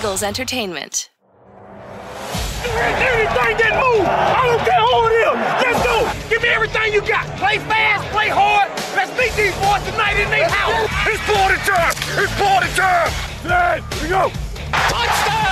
Eagles Entertainment. Anything that move, I don't care who it is. Let's go. Give me everything you got. Play fast, play hard. Let's beat these boys tonight in their house. It's party time. It's party time. There we go. Touchdown!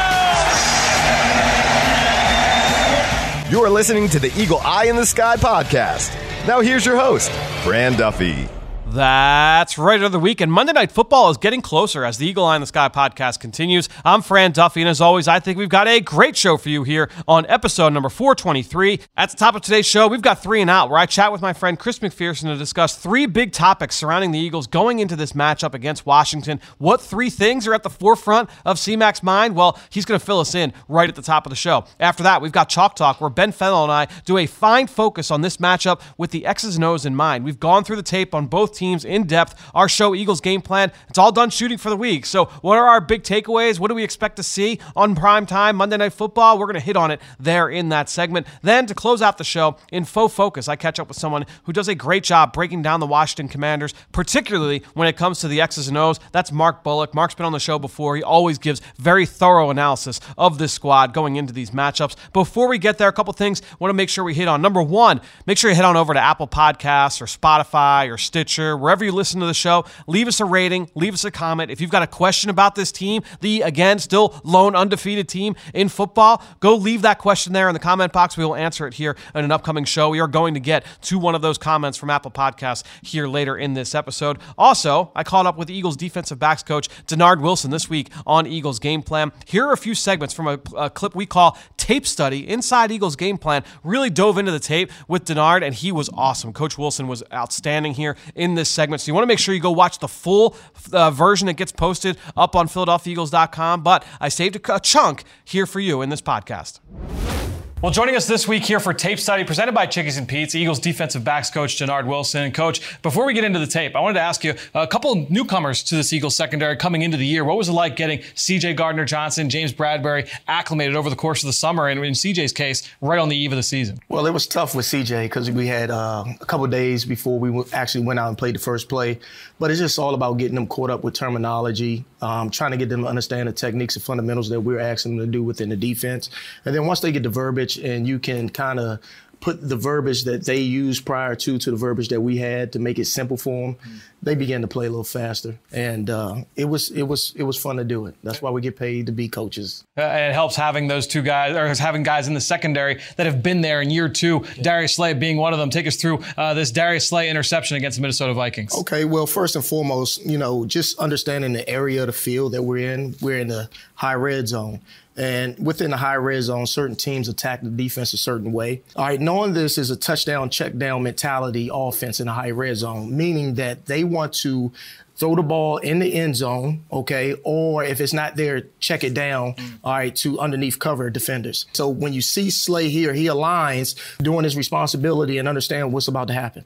You're listening to the Eagle Eye in the Sky podcast. Now here's your host, Fran Duffy. That's right the week, and Monday Night Football is getting closer as the Eagle Eye in the Sky podcast continues. I'm Fran Duffy, and as always, I think we've got a great show for you here on episode number 423. At the top of today's show, we've got Three and Out, where I chat with my friend Chris McPherson to discuss three big topics surrounding the Eagles going into this matchup against Washington. What three things are at the forefront of CMAC's mind? Well, he's going to fill us in right at the top of the show. After that, we've got Chalk Talk, where Ben Fennell and I do a fine focus on this matchup with the X's and O's in mind. We've gone through the tape on both teams in depth. Our show, Eagles Game Plan, it's all done shooting for the week. So, what are our big takeaways? What do we expect to see on prime time Monday Night Football? We're going to hit on it there in that segment. Then, to close out the show, in faux focus, I catch up with someone who does a great job breaking down the Washington Commanders, particularly when it comes to the X's and O's. That's Mark Bullock. Mark's been on the show before. He always gives very thorough analysis of this squad going into these matchups. Before we get there, a couple things I want to make sure we hit on. Number one, make sure you head on over to Apple Podcasts or Spotify or Stitcher, wherever you listen to the show. Leave us a rating, leave us a comment. If you've got a question about this team, the again still lone undefeated team in football, go leave that question there in the comment box. We will answer it here in an upcoming show. We are going to get to one of those comments from Apple Podcasts here later in this episode. Also, I caught up with Eagles defensive backs coach Dennard Wilson this week on Eagles game plan. Here are a few segments from a, a clip we call tape study inside Eagles game plan. Really dove into the tape with Dennard, and he was awesome. Coach Wilson was outstanding here in this segment. So you want to make sure you go watch the full uh, version that gets posted up on PhiladelphiaEagles.com. But I saved a, a chunk here for you in this podcast. Well, joining us this week here for Tape Study, presented by Chickies and Pete's, Eagles defensive backs coach Dennard Wilson. Coach, before we get into the tape, I wanted to ask you a couple newcomers to this Eagles secondary coming into the year. What was it like getting C.J. Gardner Johnson, James Bradberry acclimated over the course of the summer, and in C.J.'s case, right on the eve of the season? Well, it was tough with C.J. because we had uh, a couple days before we actually went out and played the first play. But it's just all about getting them caught up with terminology, um, trying to get them to understand the techniques and fundamentals that we're asking them to do within the defense. And then once they get the verbiage and you can kind of put the verbiage that they used prior to to the verbiage that we had to make it simple for them, mm-hmm. they began to play a little faster, and uh, it was it was it was fun to do it. That's why we get paid to be coaches. Uh, it helps having those two guys or having guys in the secondary that have been there in year two. Yeah. Darius Slay being one of them. Take us through uh, this Darius Slay interception against the Minnesota Vikings. Okay, well, first and foremost, you know, just understanding the area of the field that we're in. We're in the high red zone. And within the high red zone, certain teams attack the defense a certain way. All right, knowing this is a touchdown, check down mentality offense in the high red zone, meaning that they want to throw the ball in the end zone, okay, or if it's not there, check it down, all right, to underneath cover defenders. So when you see Slay here, he aligns doing his responsibility and understand what's about to happen.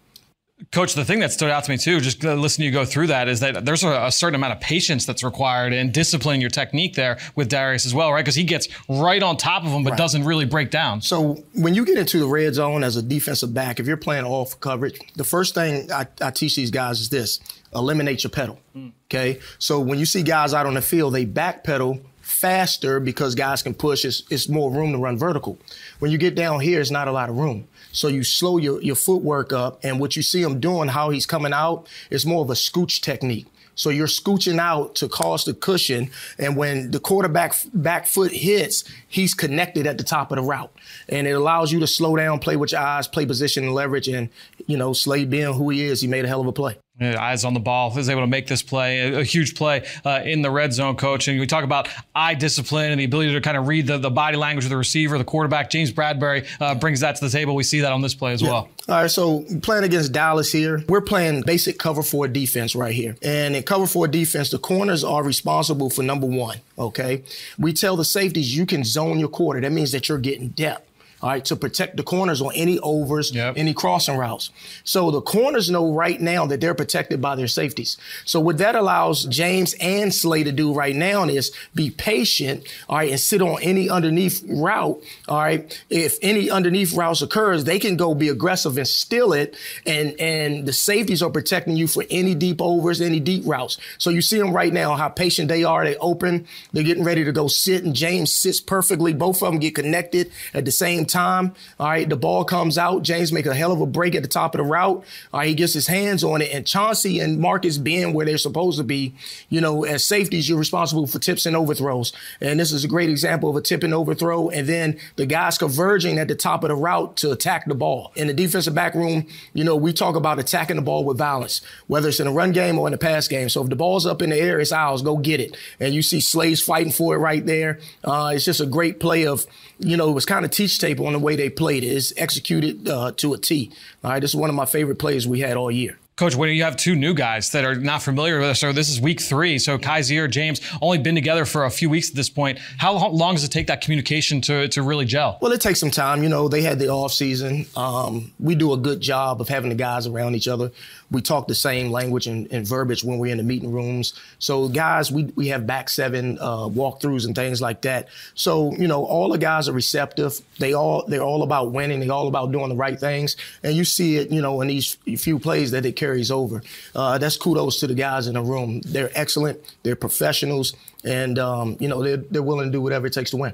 Coach, the thing that stood out to me too, just listening to you go through that, is that there's a, a certain amount of patience that's required and discipline your technique there with Darius as well, right? Because he gets right on top of him, but right. doesn't really break down. So when you get into the red zone as a defensive back, if you're playing off coverage, the first thing I, I teach these guys is this: eliminate your pedal. Mm. Okay. So when you see guys out on the field, they backpedal faster because guys can push. It's, it's more room to run vertical. When you get down here, it's not a lot of room. So you slow your, your footwork up. And what you see him doing, how he's coming out, is more of a scooch technique. So you're scooching out to cause the cushion. And when the quarterback back foot hits, he's connected at the top of the route. And it allows you to slow down, play with your eyes, play position and leverage. And, you know, Slay being who he is, he made a hell of a play eyes on the ball, is able to make this play, a, huge play uh, in the red zone, coach. And we talk about eye discipline and the ability to kind of read the, the body language of the receiver, the quarterback. James Bradberry uh, brings that to the table. We see that on this play as yeah. well. All right, so playing against Dallas here, we're playing basic cover four defense right here. And in cover four defense, the corners are responsible for number one, okay? We tell the safeties you can zone your quarter. That means that you're getting depth. All right, to protect the corners on any overs, Yep. any crossing routes. So the corners know right now that they're protected by their safeties. So what that allows James and Slay to do right now is be patient, all right, and sit on any underneath route, all right. If any underneath routes occurs, they can go be aggressive and steal it, and and the safeties are protecting you for any deep overs, any deep routes. So you see them right now, how patient they are. They open, they're getting ready to go sit, and James sits perfectly. Both of them get connected at the same time. All right, the ball comes out. James make a hell of a break at the top of the route. All right, he gets his hands on it, and Chauncey and Marcus being where they're supposed to be, you know, as safeties, you're responsible for tips and overthrows. And this is a great example of a tip and overthrow. And then the guys converging at the top of the route to attack the ball. In the defensive back room, you know, we talk about attacking the ball with violence, whether it's in a run game or in a pass game. So if the ball's up in the air, it's ours. Go get it. And you see Slay's fighting for it right there. Uh, it's just a great play of, you know, it was kind of teach tape on the way they played it. It's executed uh, to a T. All right, this is one of my favorite plays we had all year. Coach, when you have two new guys that are not familiar with us, so this is week three. So Kaiser, James, only been together for a few weeks at this point. How long does it take that communication to, to really gel? Well, it takes some time. You know, they had the off season. Um, we do a good job of having the guys around each other. We talk the same language and, and verbiage when we're in the meeting rooms. So, guys, we, we have back seven uh, walkthroughs and things like that. So, you know, all the guys are receptive. They all they're all about winning. They're all about doing the right things. And you see it, you know, in these few plays that it carries over. Uh, that's kudos to the guys in the room. They're excellent. They're professionals, and um, you know, they're they're willing to do whatever it takes to win.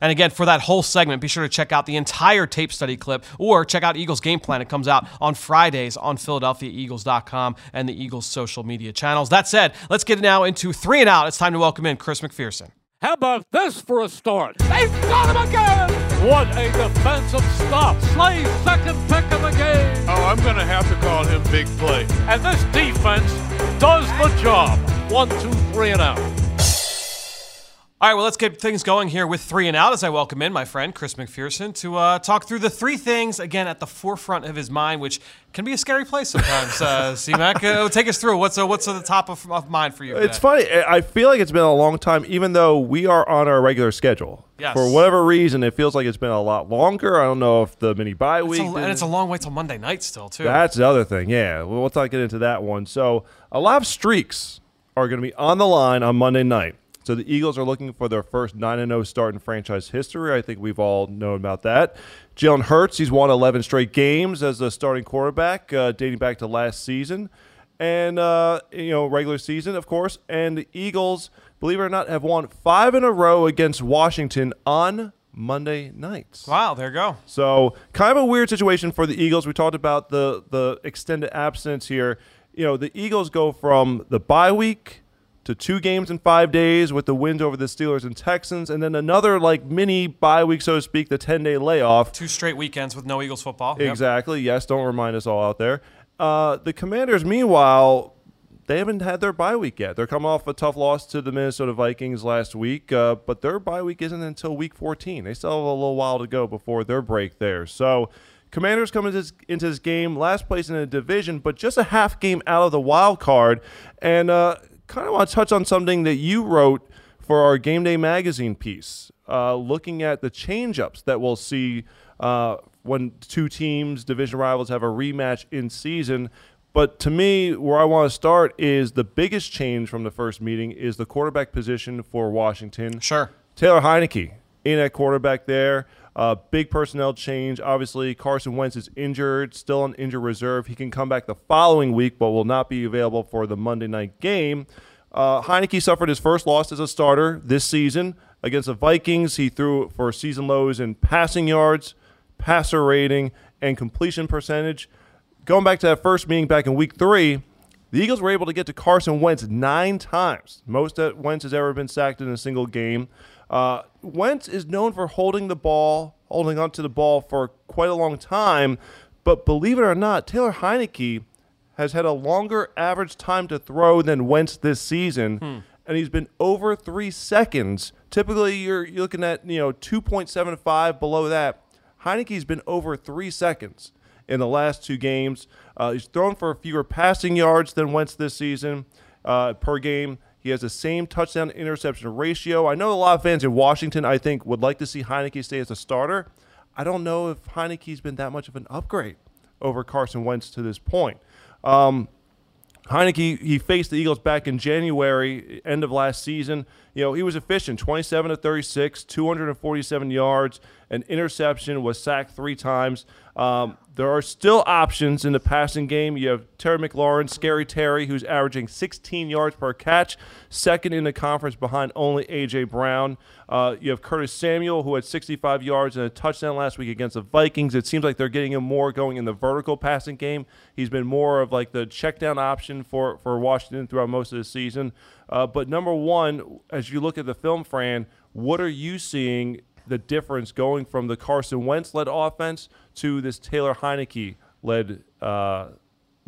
And again, for that whole segment, be sure to check out the entire tape study clip or check out Eagles Game Plan. It comes out on Fridays on PhiladelphiaEagles.com and the Eagles social media channels. That said, let's get now into three and out. It's time to welcome in Chris McPherson. How about this for a start? They've got him again! What a defensive stop. Slay's second pick of the game. Oh, I'm going to have to call him big play. And this defense does the job. One, two, three, and out. All right, well, let's get things going here with three and out as I welcome in my friend Chris McPherson to uh, talk through the three things, again, at the forefront of his mind, which can be a scary place sometimes. uh, C-Mac, uh, take us through. What's, uh, what's at the top of, of mind for you? It's today? funny. I feel like it's been a long time, even though we are on our regular schedule. Yes. For whatever reason, it feels like it's been a lot longer. I don't know if the mini bye It's week. a, and it's a long way till Monday night still, too. That's the other thing. Yeah. Well, not get into that one. So, a lot of streaks are going to be on the line on Monday night. So, the Eagles are looking for their first 9 0 start in franchise history. I think we've all known about that. Jalen Hurts, he's won 11 straight games as the starting quarterback, uh, dating back to last season. And, uh, you know, regular season, of course. And the Eagles, believe it or not, have won five in a row against Washington on Monday nights. Wow, there you go. So kind of a weird situation for the Eagles. We talked about the the extended absence here. You know, the Eagles go from the bye week to two games in five days with the wins over the Steelers and Texans, and then another like mini bye week, so to speak, the ten day layoff. Two straight weekends with no Eagles football. Yep. Exactly. Yes. Don't remind us all out there. Uh, the Commanders, meanwhile, they haven't had their bye week yet. They're coming off a tough loss to the Minnesota Vikings last week, uh, but their bye week isn't until week 14. They still have a little while to go before their break there. So, Commanders come into this, into this game last place in the division, but just a half game out of the wild card. And uh, kind of want to touch on something that you wrote for our Game Day magazine piece, uh, looking at the change-ups that we'll see uh, when two teams, division rivals, have a rematch in season. But to me, where I want to start is the biggest change from the first meeting is the quarterback position for Washington. Sure. Taylor Heinicke in at quarterback there. Uh, big personnel change. Obviously, Carson Wentz is injured, still on injured reserve. He can come back the following week, but will not be available for the Monday night game. Uh, Heinicke suffered his first loss as a starter this season against the Vikings. He threw for season lows in passing yards, passer rating, and completion percentage. Going back to that first meeting back in week three, the Eagles were able to get to Carson Wentz nine times, most that Wentz has ever been sacked in a single game. Uh, Wentz is known for holding the ball, holding onto the ball for quite a long time, but believe it or not, Taylor Heinicke has had a longer average time to throw than Wentz this season, and he's been over three seconds. Typically, you're, you're looking at you know 2.75 below that. Heinicke's been over three seconds in the last two games. Uh, he's thrown for fewer passing yards than Wentz this season uh, per game. He has the same touchdown interception ratio. I know a lot of fans in Washington, I think, would like to see Heinicke stay as a starter. I don't know if Heinicke's been that much of an upgrade over Carson Wentz to this point. Um, Heinicke, he faced the Eagles back in January, end of last season. You know, he was efficient 27 to 36, 247 yards, an interception, was sacked three times. Um, there are still options in the passing game. You have Terry McLaurin, Scary Terry, who's averaging 16 yards per catch, second in the conference behind only A.J. Brown. Uh, you have Curtis Samuel, who had 65 yards and a touchdown last week against the Vikings. It seems like they're getting him more going in the vertical passing game. He's been more of like the check down option for, for Washington throughout most of the season. Uh, but number one, as you look at the film, Fran, what are you seeing the difference going from the Carson Wentz led offense to this Taylor Heinicke led uh,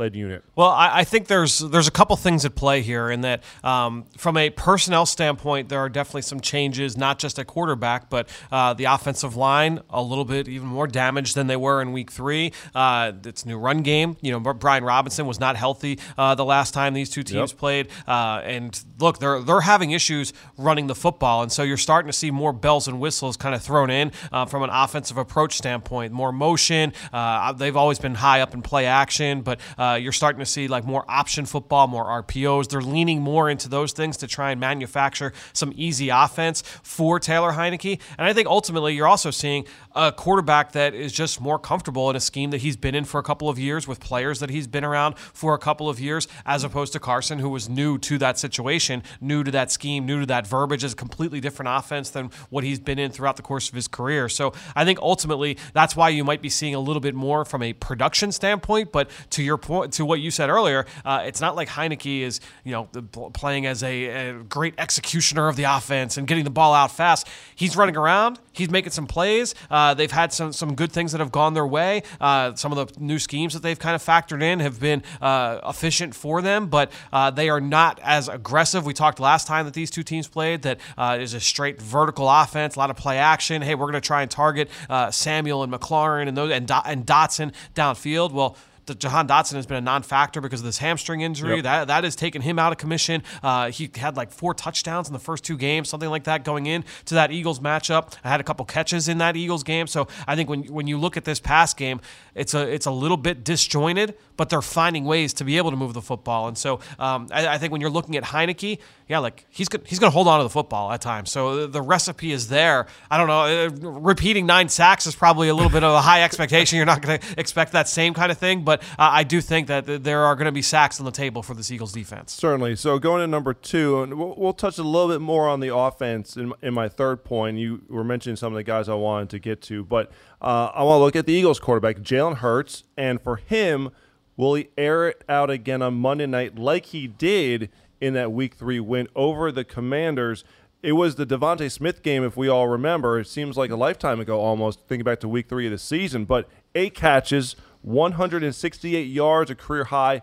led unit? Well, I, I, think there's there's a couple things at play here, in that um, from a personnel standpoint, there are definitely some changes, not just at quarterback, but uh, the offensive line a little bit even more damaged than they were in Week Three. Uh, it's new run game. You know, Brian Robinson was not healthy uh, the last time these two teams yep. played, uh, and look, they're they're having issues running the football, and so you're starting to see more bells and whistles kind of thrown in uh, from an offensive approach standpoint, more motion. Uh, they've always been high up in play action, but uh, Uh, you're starting to see like more option football, more RPOs. They're leaning more into those things to try and manufacture some easy offense for Taylor Heinicke. And I think ultimately you're also seeing a quarterback that is just more comfortable in a scheme that he's been in for a couple of years with players that he's been around for a couple of years, as opposed to Carson, who was new to that situation, new to that scheme, new to that verbiage, is a completely different offense than what he's been in throughout the course of his career. So I think ultimately that's why you might be seeing a little bit more from a production standpoint. But to your point, to what you said earlier, uh, it's not like Heinicke is you know playing as a, a, great executioner of the offense and getting the ball out fast. He's running around. He's making some plays. Uh, they've had some some good things that have gone their way. Uh, some of the new schemes that they've kind of factored in have been uh, efficient for them, but uh, they are not as aggressive. We talked last time that these two teams played that uh, is a straight vertical offense, a lot of play action. Hey, we're going to try and target Samuel and McLaurin and those and, and Dotson downfield. Well, Jahan Dotson has been a non-factor because of this hamstring injury. Yep. That that has taken him out of commission. Uh, he had like four touchdowns in the first two games, something like that, going in to that Eagles matchup. I had a couple catches in that Eagles game, so I think when when you look at this pass game, it's a it's a little bit disjointed, but they're finding ways to be able to move the football. And so um, I, I, think when you're looking at Heinicke, yeah, like he's good, he's going to hold on to the football at times. So the recipe is there. I don't know. Uh, repeating nine sacks is probably a little bit of a high expectation. You're not going to expect that same kind of thing, but uh, I do think that there are going to be sacks on the table for this Eagles defense. Certainly. So going to number two, and we'll, we'll touch a little bit more on the offense in, in my third point. You were mentioning some of the guys I wanted to get to, but uh, I want to look at the Eagles quarterback, Jalen Hurts, and for him, will he air it out again on Monday night like he did in that Week Three win over the Commanders? It was the DeVonta Smith game, if we all remember. It seems like a lifetime ago almost, thinking back to Week Three of the season. But eight catches, 168 yards, a career high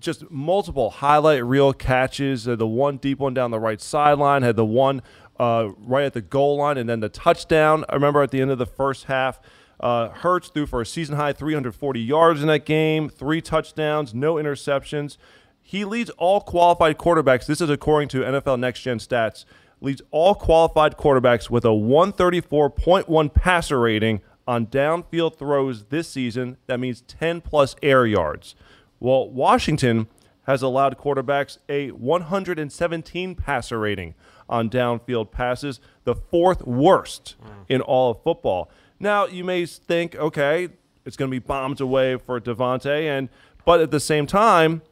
just multiple highlight reel catches. Uh, the one deep one down the right sideline had the one uh, right at the goal line, and then the touchdown. I remember at the end of the first half, uh, Hurts threw for a season high 340 yards in that game, three touchdowns, no interceptions. He leads all qualified quarterbacks. This is according to NFL Next Gen Stats. Leads all qualified quarterbacks with a 134.1 passer rating on downfield throws this season. That means 10 plus air yards. Well, Washington has allowed quarterbacks a 117 passer rating on downfield passes, the fourth worst mm. in all of football. Now, you may think, okay, it's going to be bombs away for DeVonta, and but at the same time,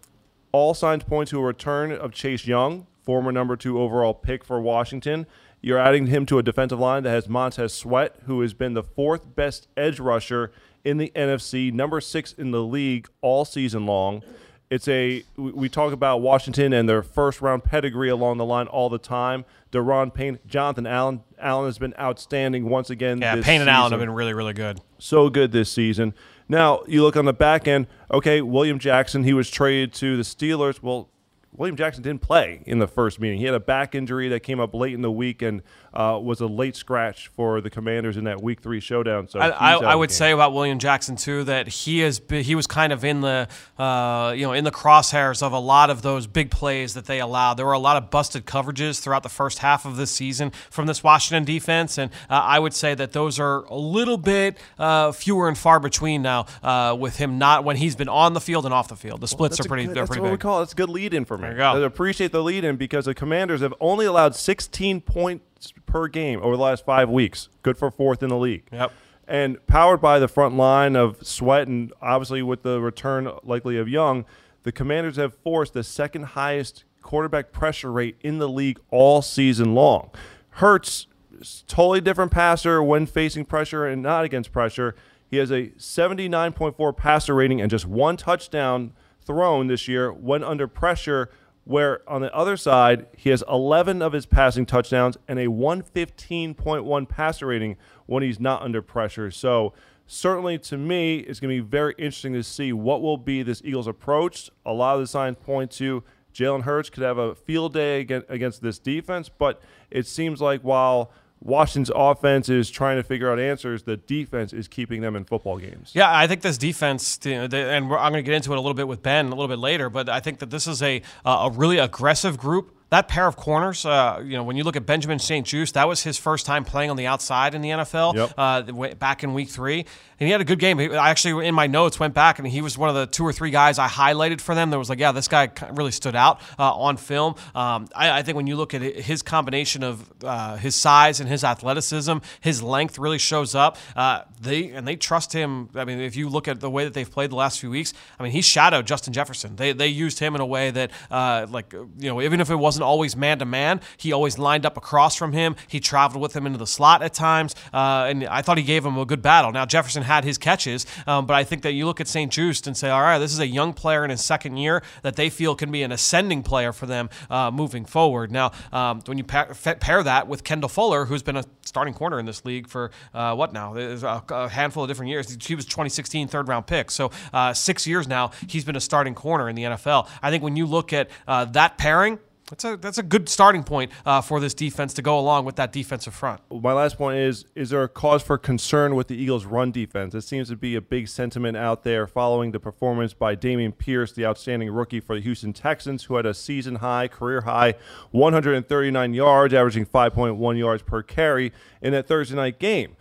all signs point to a return of Chase Young, former number two overall pick for Washington. You're adding him to a defensive line that has Montez Sweat, who has been the fourth best edge rusher in the NFC, number six in the league all season long. It's a we talk about Washington and their first round pedigree along the line all the time. Daron Payne, Jonathan Allen. Allen has been outstanding once again. Yeah, Payne season. and Allen have been really, really good. So good this season. Now you look on the back end. Okay, William Jackson. He was traded to the Steelers. Well, William Jackson didn't play in the first meeting. He had a back injury that came up late in the week and uh, was a late scratch for the Commanders in that Week Three showdown. So I, I, I would say about William Jackson too that he is he was kind of in the uh, you know in the crosshairs of a lot of those big plays that they allowed. There were a lot of busted coverages throughout the first half of this season from this Washington defense, and uh, I would say that those are a little bit uh, fewer and far between now uh, with him not when he's been on the field and off the field. The splits That's are pretty good- they're that's pretty what we call it. It's good lead in for me. There you go. I appreciate the lead in because the Commanders have only allowed 16 points per game over the last five weeks. Good for fourth in the league. Yep. And powered by the front line of Sweat and obviously with the return likely of Young, the Commanders have forced the second highest quarterback pressure rate in the league all season long. Hurts, totally different passer when facing pressure and not against pressure. He has a 79.4 passer rating and just one touchdown thrown this year when under pressure. Where on the other side, he has 11 of his passing touchdowns and a 115.1 passer rating when he's not under pressure. So, certainly to me, it's going to be very interesting to see what will be this Eagles' approach. A lot of the signs point to Jalen Hurts could have a field day against, this defense, but it seems like while Washington's offense is trying to figure out answers, the defense is keeping them in football games. Yeah, I think this defense, and I'm going to get into it a little bit with Ben a little bit later, but I think that this is a uh, a really aggressive group. That pair of corners, uh, you know, when you look at Benjamin St-Juste, that was his first time playing on the outside in the NFL Yep. uh, back in week three. And he had a good game. I actually, in my notes, went back and he was one of the two or three guys I highlighted for them. That was like, yeah, this guy really stood out uh, on film. Um, I, I think when you look at his combination of uh, his size and his athleticism, his length really shows up. Uh, they and they trust him. I mean, if you look at the way that they've played the last few weeks, I mean, he shadowed Justin Jefferson. They they used him in a way that, uh, like, you know, even if it wasn't always man to man, he always lined up across from him. He traveled with him into the slot at times, uh, and I thought he gave him a good battle. Now Jefferson had his catches, um, but I think that you look at St-Juste and say, all right, this is a young player in his second year that they feel can be an ascending player for them uh, moving forward. Now, um, when you pair, pair that with Kendall Fuller, who's been a starting corner in this league for uh, what now? A handful of different years. He was 2016 third round pick, so uh, six years now he's been a starting corner in the NFL. I think when you look at uh, that pairing. That's a that's a good starting point uh, for this defense to go along with that defensive front. My last point is: Is there a cause for concern with the Eagles' run defense? It seems to be a big sentiment out there following the performance by Dameon Pierce, the outstanding rookie for the Houston Texans, who had a season high, career high, 139 yards, averaging 5.1 yards per carry in that Thursday night game.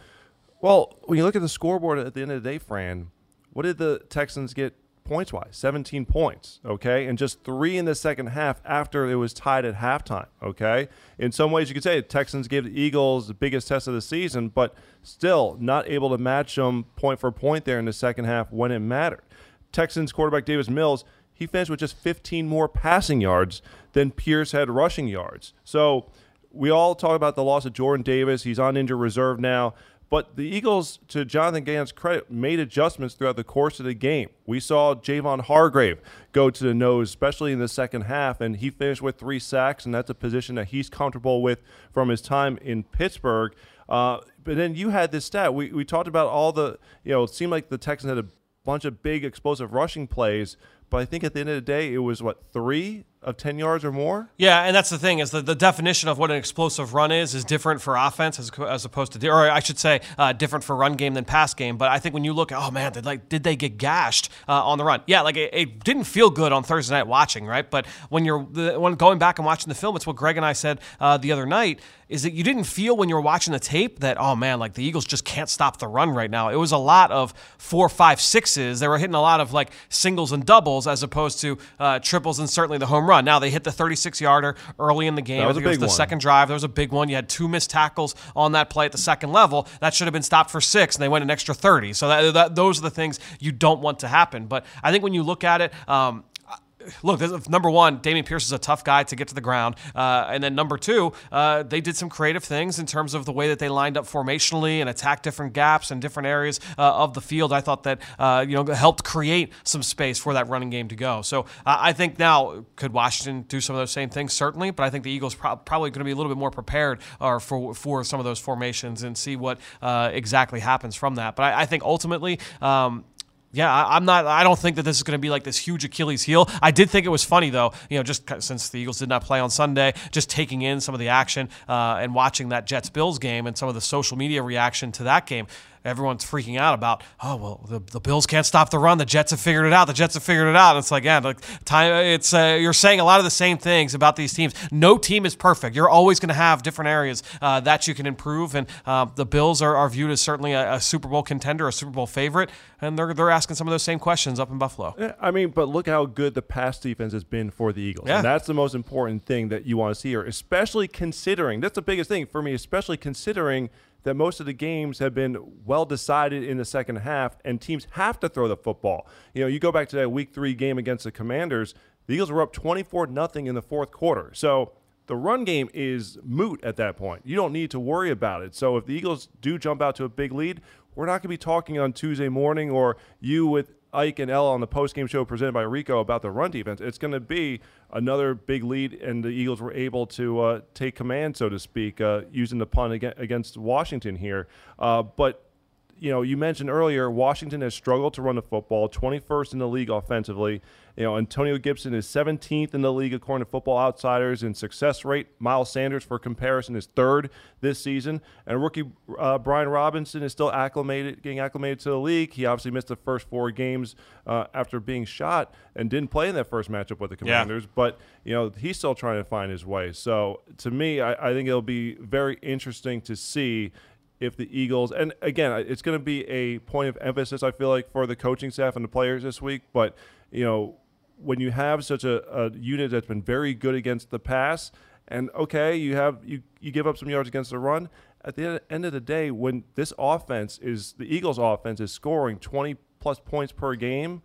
Well, when you look at the scoreboard at the end of the day, Fran, what did the Texans get points wise? 17 points, okay? And just three in the second half after it was tied at halftime, okay? In some ways, you could say the Texans gave the Eagles the biggest test of the season, but still not able to match them point for point there in the second half when it mattered. Texans quarterback Davis Mills, he finished with just 15 more passing yards than Pierce had rushing yards. So we all talk about the loss of Jordan Davis. He's on injured reserve now. But the Eagles, to Jonathan Gannon's credit, made adjustments throughout the course of the game. We saw Javon Hargrave go to the nose, especially in the second half, and he finished with three sacks, and that's a position that he's comfortable with from his time in Pittsburgh. Uh, but then you had this stat. We, we talked about all the, you know, it seemed like the Texans had a bunch of big explosive rushing plays, but I think at the end of the day, it was what, three of 10 yards or more? Yeah, and that's the thing is that the definition of what an explosive run is is different for offense as, as opposed to, or I should say, uh, different for run game than pass game. But I think when you look, at, oh man, did like did they get gashed uh, on the run? Yeah, like it, it, didn't feel good on Thursday night watching, right? But when you're when going back and watching the film, it's what Greg and I said uh, the other night is that you didn't feel when you were watching the tape that oh man, like the Eagles just can't stop the run right now. It was a lot of four, five, sixes. They were hitting a lot of like singles and doubles as opposed to uh, triples and certainly the home run. Now they hit the 36 yarder early in the game. That was I a think it was the one. second drive. There was a big one. You had two missed tackles on that play at the second level. That should have been stopped for six, and they went an extra 30. So that, that, those are the things you don't want to happen. But I think when you look at it, um, look, this, number one, Dameon Pierce is a tough guy to get to the ground. Uh, and then number two, uh, they did some creative things in terms of the way that they lined up formationally and attacked different gaps and different areas uh, of the field. I thought that, uh, you know, helped create some space for that running game to go. So uh, I think now, could Washington do some of those same things? Certainly. But I think the Eagles pro- probably going to be a little bit more prepared or for, for some of those formations and see what exactly happens from that. But I, I think ultimately, um, yeah, I, I'm not. I don't think that this is going to be like this huge Achilles heel. I did think it was funny though. You know, just since the Eagles did not play on Sunday, just taking in some of the action uh, and watching that Jets Bills game and some of the social media reaction to that game. Everyone's freaking out about, oh well, the, the Bills can't stop the run. The Jets have figured it out. The Jets have figured it out. And it's like, yeah, like time. It's uh, you're saying a lot of the same things about these teams. No team is perfect. You're always going to have different areas uh, that you can improve. And uh, the Bills are, are viewed as certainly a, a Super Bowl contender, a Super Bowl favorite, and they're they're asking some of those same questions up in Buffalo. Yeah, I mean, but look how good the pass defense has been for the Eagles. Yeah. And that's the most important thing that you want to see here, especially considering that's the biggest thing for me, especially considering that most of the games have been well decided in the second half and teams have to throw the football. You know, you go back to that week three game against the Commanders, the Eagles were up 24 nothing in the fourth quarter. So the run game is moot at that point. You don't need to worry about it. So if the Eagles do jump out to a big lead, we're not going to be talking on Tuesday morning or you with Ike and Ella on the post-game show presented by Rico about the run defense. It's going to be another big lead, and the Eagles were able to uh, take command, so to speak, uh, using the pun against Washington here. Uh, but you know, you mentioned earlier Washington has struggled to run the football, 21st in the league offensively. You know, Antonio Gibson is 17th in the league according to Football Outsiders in success rate. Miles Sanders, for comparison, is third this season, and rookie uh, Brian Robinson is still acclimated, getting acclimated to the league. He obviously missed the first four games uh, after being shot and didn't play in that first matchup with the Yeah. Commanders but you know he's still trying to find his way. So to me, I, I think it'll be very interesting to see if the Eagles and again, it's going to be a point of emphasis. I feel like for the coaching staff and the players this week, but you know when you have such a, a unit that's been very good against the pass, and okay, you have you you give up some yards against the run. At the end of the day, when this offense is the Eagles' offense is scoring 20 plus points per game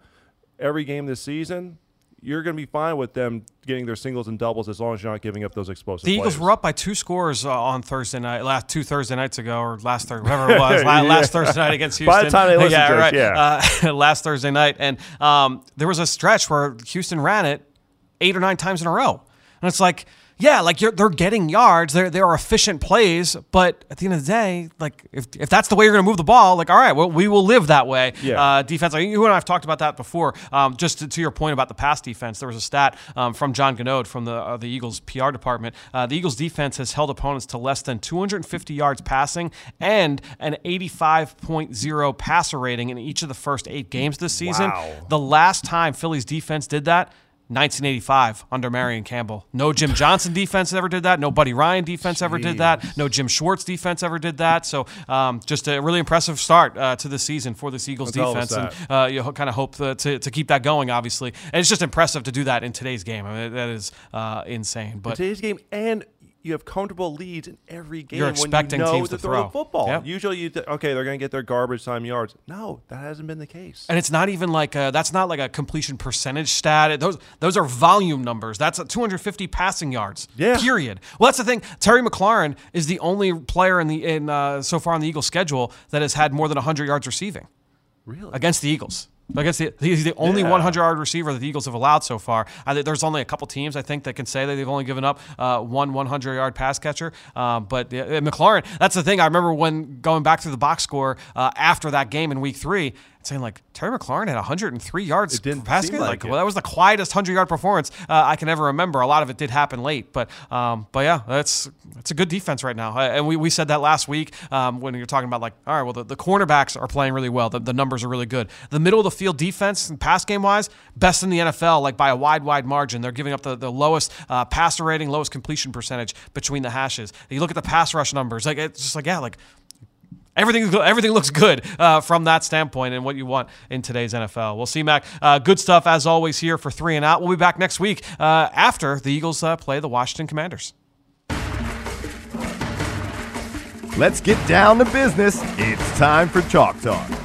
every game this season, you're going to be fine with them getting their singles and doubles as long as you're not giving up those explosive. The Eagles plays. were up by two scores uh, on Thursday night, last two Thursday nights ago, or last Thursday, whatever it was, la- last Thursday night against Houston. By the time they listen yeah, to right, us, Uh, last Thursday night, and um, there was a stretch where Houston ran it eight or nine times in a row, and it's like. Yeah, like you're, they're getting yards. They're, they are efficient plays, but at the end of the day, like if, if that's the way you're going to move the ball, like all right, well we will live that way. Yeah. Uh, defense. Like, you and I have talked about that before. Um, just to, to your point about the pass defense, there was a stat um, from John Ganode from the uh, the Eagles PR department. Uh, the Eagles defense has held opponents to less than 250 yards passing and an 85.0 passer rating in each of the first eight games this season. Wow. The last time Philly's defense did that. 1985 under Marion Campbell. No Jim Johnson defense ever did that. No Buddy Ryan defense ever did that. No Jim Schwartz defense ever did that. So um, just a really impressive start uh, to the season for this Eagles That's a hell of a defense, and uh, you kind of hope to, to, to keep that going. Obviously, and it's just impressive to do that in today's game. I mean, that is uh, insane. But today's game, and you have comfortable leads in every game. You're when expecting you know teams to to throw the football. Yep. Usually, you th- okay, they're going to get their garbage time yards. No, that hasn't been the case. And it's not even like a, that's not like a completion percentage stat. Those those are volume numbers. That's a 250 passing yards. Yeah. Period. Well, that's the thing. Terry McLaurin is the only player in the in uh, so far on the Eagles schedule that has had more than 100 yards receiving. Really? Against the Eagles. Against the, he's the only Yeah. 100 yard receiver that the Eagles have allowed so far. I there's only a couple teams I think that can say that they've only given up uh, one 100 yard pass catcher. Um, but uh, McLaurin, that's the thing. I remember when going back through the box score uh, after that game in Week Three, saying like Terry McLaurin had 103 yards It didn't passing. like it. well, that was the quietest 100 yard performance uh, I can ever remember. A lot of it did happen late, but um, but yeah, that's it's a good defense right now. And we, we said that last week um, when you're talking about like, all right, well the, the cornerbacks are playing really well. The, the numbers are really good. The middle of the field defense and pass game wise, best in the NFL, like by a wide wide margin. They're giving up the, the lowest uh, passer rating, lowest completion percentage between the hashes. You look at the pass rush numbers, like it's just like yeah, like Everything, everything looks good uh, from that standpoint and what you want in today's NFL. We'll see, Mac. Uh, good stuff as always here for three and out. We'll be back next week uh, after the Eagles uh, play the Washington Commanders. Let's get down to business. It's time for Chalk Talk.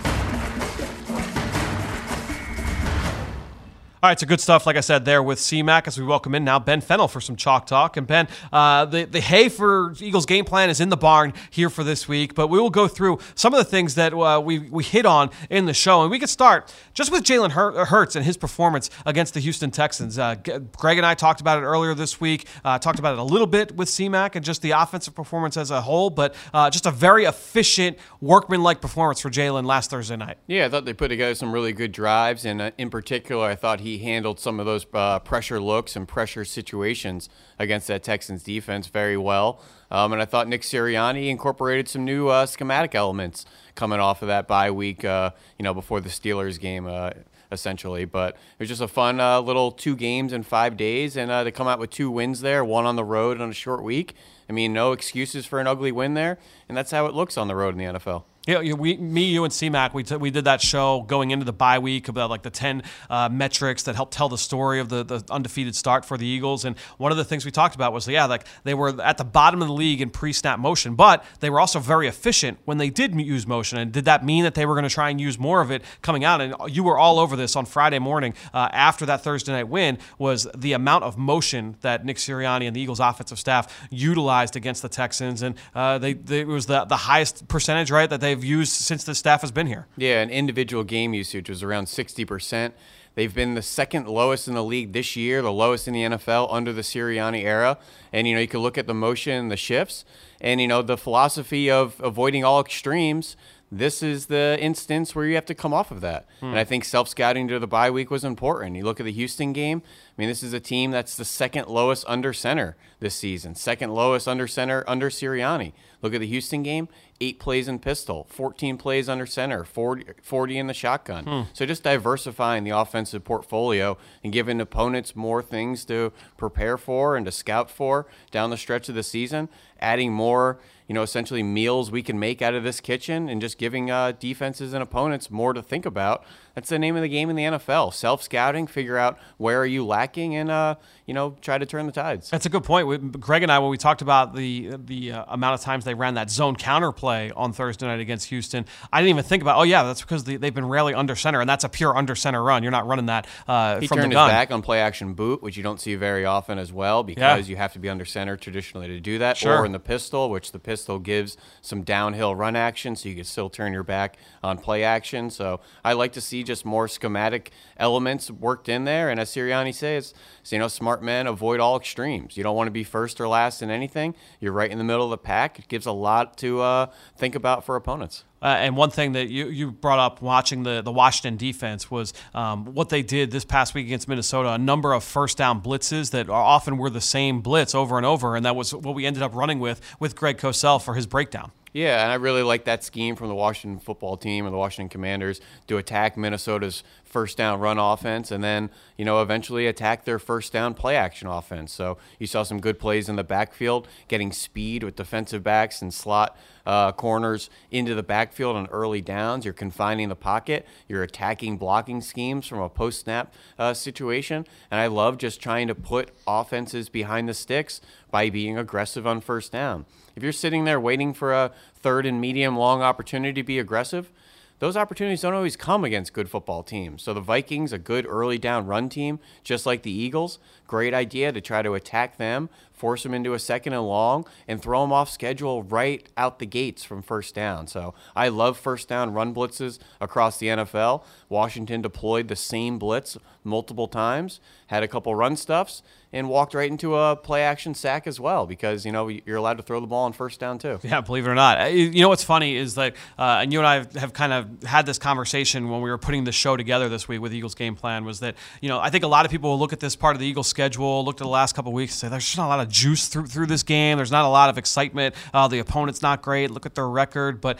All right, so good stuff, like I said, there with CMAC as we welcome in now Ben Fennell for some Chalk Talk. And Ben, uh, the, the hay for Eagles game plan is in the barn here for this week, but we will go through some of the things that uh, we, we hit on in the show. And we could start just with Jalen Hurts and his performance against the Houston Texans. Uh, Greg and I talked about it earlier this week, uh, talked about it a little bit with CMAC and just the offensive performance as a whole, but uh, just a very efficient, workman-like performance for Jalen last Thursday night. Yeah, I thought they put together some really good drives, and uh, in particular, I thought he handled some of those uh, pressure looks and pressure situations against that Texans defense very well. Um, and I thought Nick Sirianni incorporated some new uh, schematic elements coming off of that bye week, uh, you know, before the Steelers game uh, essentially. But it was just a fun uh, little two games in five days, and uh, to come out with two wins there, one on the road on a short week. I mean, no excuses for an ugly win there, and that's how it looks on the road in the NFL. Yeah, we, me, you, and CMAC, we, t- we did that show going into the bye week about like the 10 uh, metrics that help tell the story of the, the undefeated start for the Eagles. And one of the things we talked about was, yeah, like they were at the bottom of the league in pre snap motion, but they were also very efficient when they did use motion. And did that mean that they were going to try and use more of it coming out? And you were all over this on Friday morning uh, after that Thursday night win was the amount of motion that Nick Sirianni and the Eagles offensive staff utilized against the Texans. And uh, they, they, it was the, the highest percentage, right, that they've used since the staff has been here. Yeah, and individual game usage was around 60%. They've been the second lowest in the league this year, the lowest in the NFL under the Sirianni era. And, you know, you can look at the motion, and the shifts, and, you know, the philosophy of avoiding all extremes this is the instance where you have to come off of that. Hmm. And I think self scouting to the bye week was important. You look at the Houston game. I mean, this is a team that's the second lowest under center this season, second lowest under center under Sirianni. Look at the Houston game eight plays in pistol, 14 plays under center, 40, 40 in the shotgun. Hmm. So just diversifying the offensive portfolio and giving opponents more things to prepare for and to scout for down the stretch of the season, adding more you know, essentially meals we can make out of this kitchen and just giving uh, defenses and opponents more to think about. That's the name of the game in the NFL. Self scouting, figure out where are you lacking, and uh, you know, try to turn the tides. That's a good point. We, Greg and I, when we talked about the the uh, amount of times they ran that zone counter play on Thursday night against Houston, I didn't even think about. Oh yeah, that's because they, have been rarely under center, and that's a pure under center run. You're not running that uh, he from turned the gun. his back on play action boot, which you don't see very often as well, because yeah. you have to be under center traditionally to do that, sure. or in the pistol, which the pistol gives some downhill run action, so you can still turn your back on play action. So I like to see just more schematic elements worked in there. And as Sirianni says, you know, smart men avoid all extremes. You don't want to be first or last in anything. You're right in the middle of the pack. It gives a lot to uh, think about for opponents. Uh, and one thing that you, you brought up watching the, the Washington defense was um, what they did this past week against Minnesota. A number of first down blitzes that often were the same blitz over and over, and that was what we ended up running with with Greg Cosell for his breakdown. Yeah, and I really like that scheme from the Washington football team and the Washington Commanders to attack Minnesota's first down run offense and then, you know, eventually attack their first down play action offense. So you saw some good plays in the backfield, getting speed with defensive backs and slot uh, corners into the backfield on early downs. You're confining the pocket. You're attacking blocking schemes from a post snap uh, situation. And I love just trying to put offenses behind the sticks by being aggressive on first down. If you're sitting there waiting for a third and medium long opportunity to be aggressive, those opportunities don't always come against good football teams. So the Vikings, a good early down run team, just like the Eagles, great idea to try to attack them, force them into a second and long, and throw them off schedule right out the gates from first down. So I love first down run blitzes across the NFL. Washington deployed the same blitz multiple times, had a couple run stuffs, and walked right into a play action sack as well because you know you're allowed to throw the ball on first down too. Yeah, believe it or not. You know what's funny is that, uh, and you and I have kind of had this conversation when we were putting the show together this week with Eagles game plan. Was that you know I think a lot of people will look at this part of the Eagles schedule, looked at the last couple weeks, and say there's just not a lot of juice through through this game. There's not a lot of excitement. Uh, the opponent's not great. Look at their record, but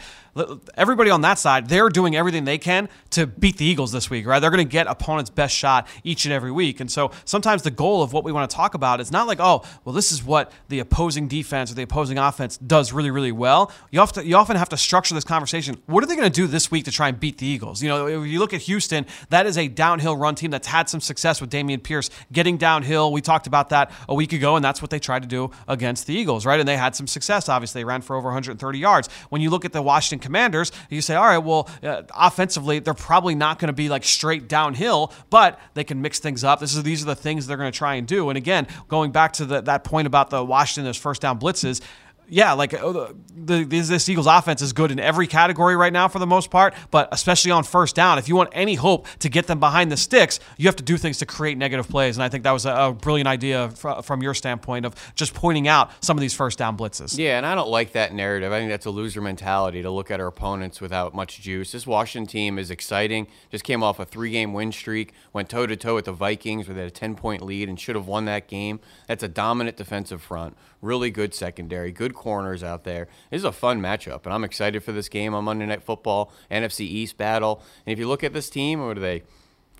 everybody on that side, they're doing everything they can to beat the Eagles this week, right? They're going to get opponent's best shot each and every week, and so sometimes the goal of what we want to talk about is not like, oh, well, this is what the opposing defense or the opposing offense does really, really well. You have to, you often have to structure this conversation. What are they going to do this week to try and beat the Eagles? You know, if you look at Houston, that is a downhill run team that's had some success with Dameon Pierce getting downhill. We talked about that a week ago, and that's what they tried to do against the Eagles, right? And they had some success. Obviously, they ran for over 130 yards. When you look at the Washington Commanders, you say, all right, well, uh, offensively, they're probably not going to be like straight downhill, but they can mix things up. This is these are the things they're going to try and do. And again, going back to the, that point about the Washington first down blitzes yeah, like uh, the, this Eagles offense is good in every category right now for the most part, but especially on first down. If you want any hope to get them behind the sticks, you have to do things to create negative plays. And I think that was a, a brilliant idea fr- from your standpoint of just pointing out some of these first down blitzes. Yeah, and I don't like that narrative. I think that's a loser mentality to look at our opponents without much juice. This Washington team is exciting. Just came off a three game win streak, went toe to toe with the Vikings, where they had a 10 point lead and should have won that game. That's a dominant defensive front, really good secondary, good corners out there. This is a fun matchup, and I'm excited for this game on Monday Night Football, NFC East battle. And if you look at this team, what are they?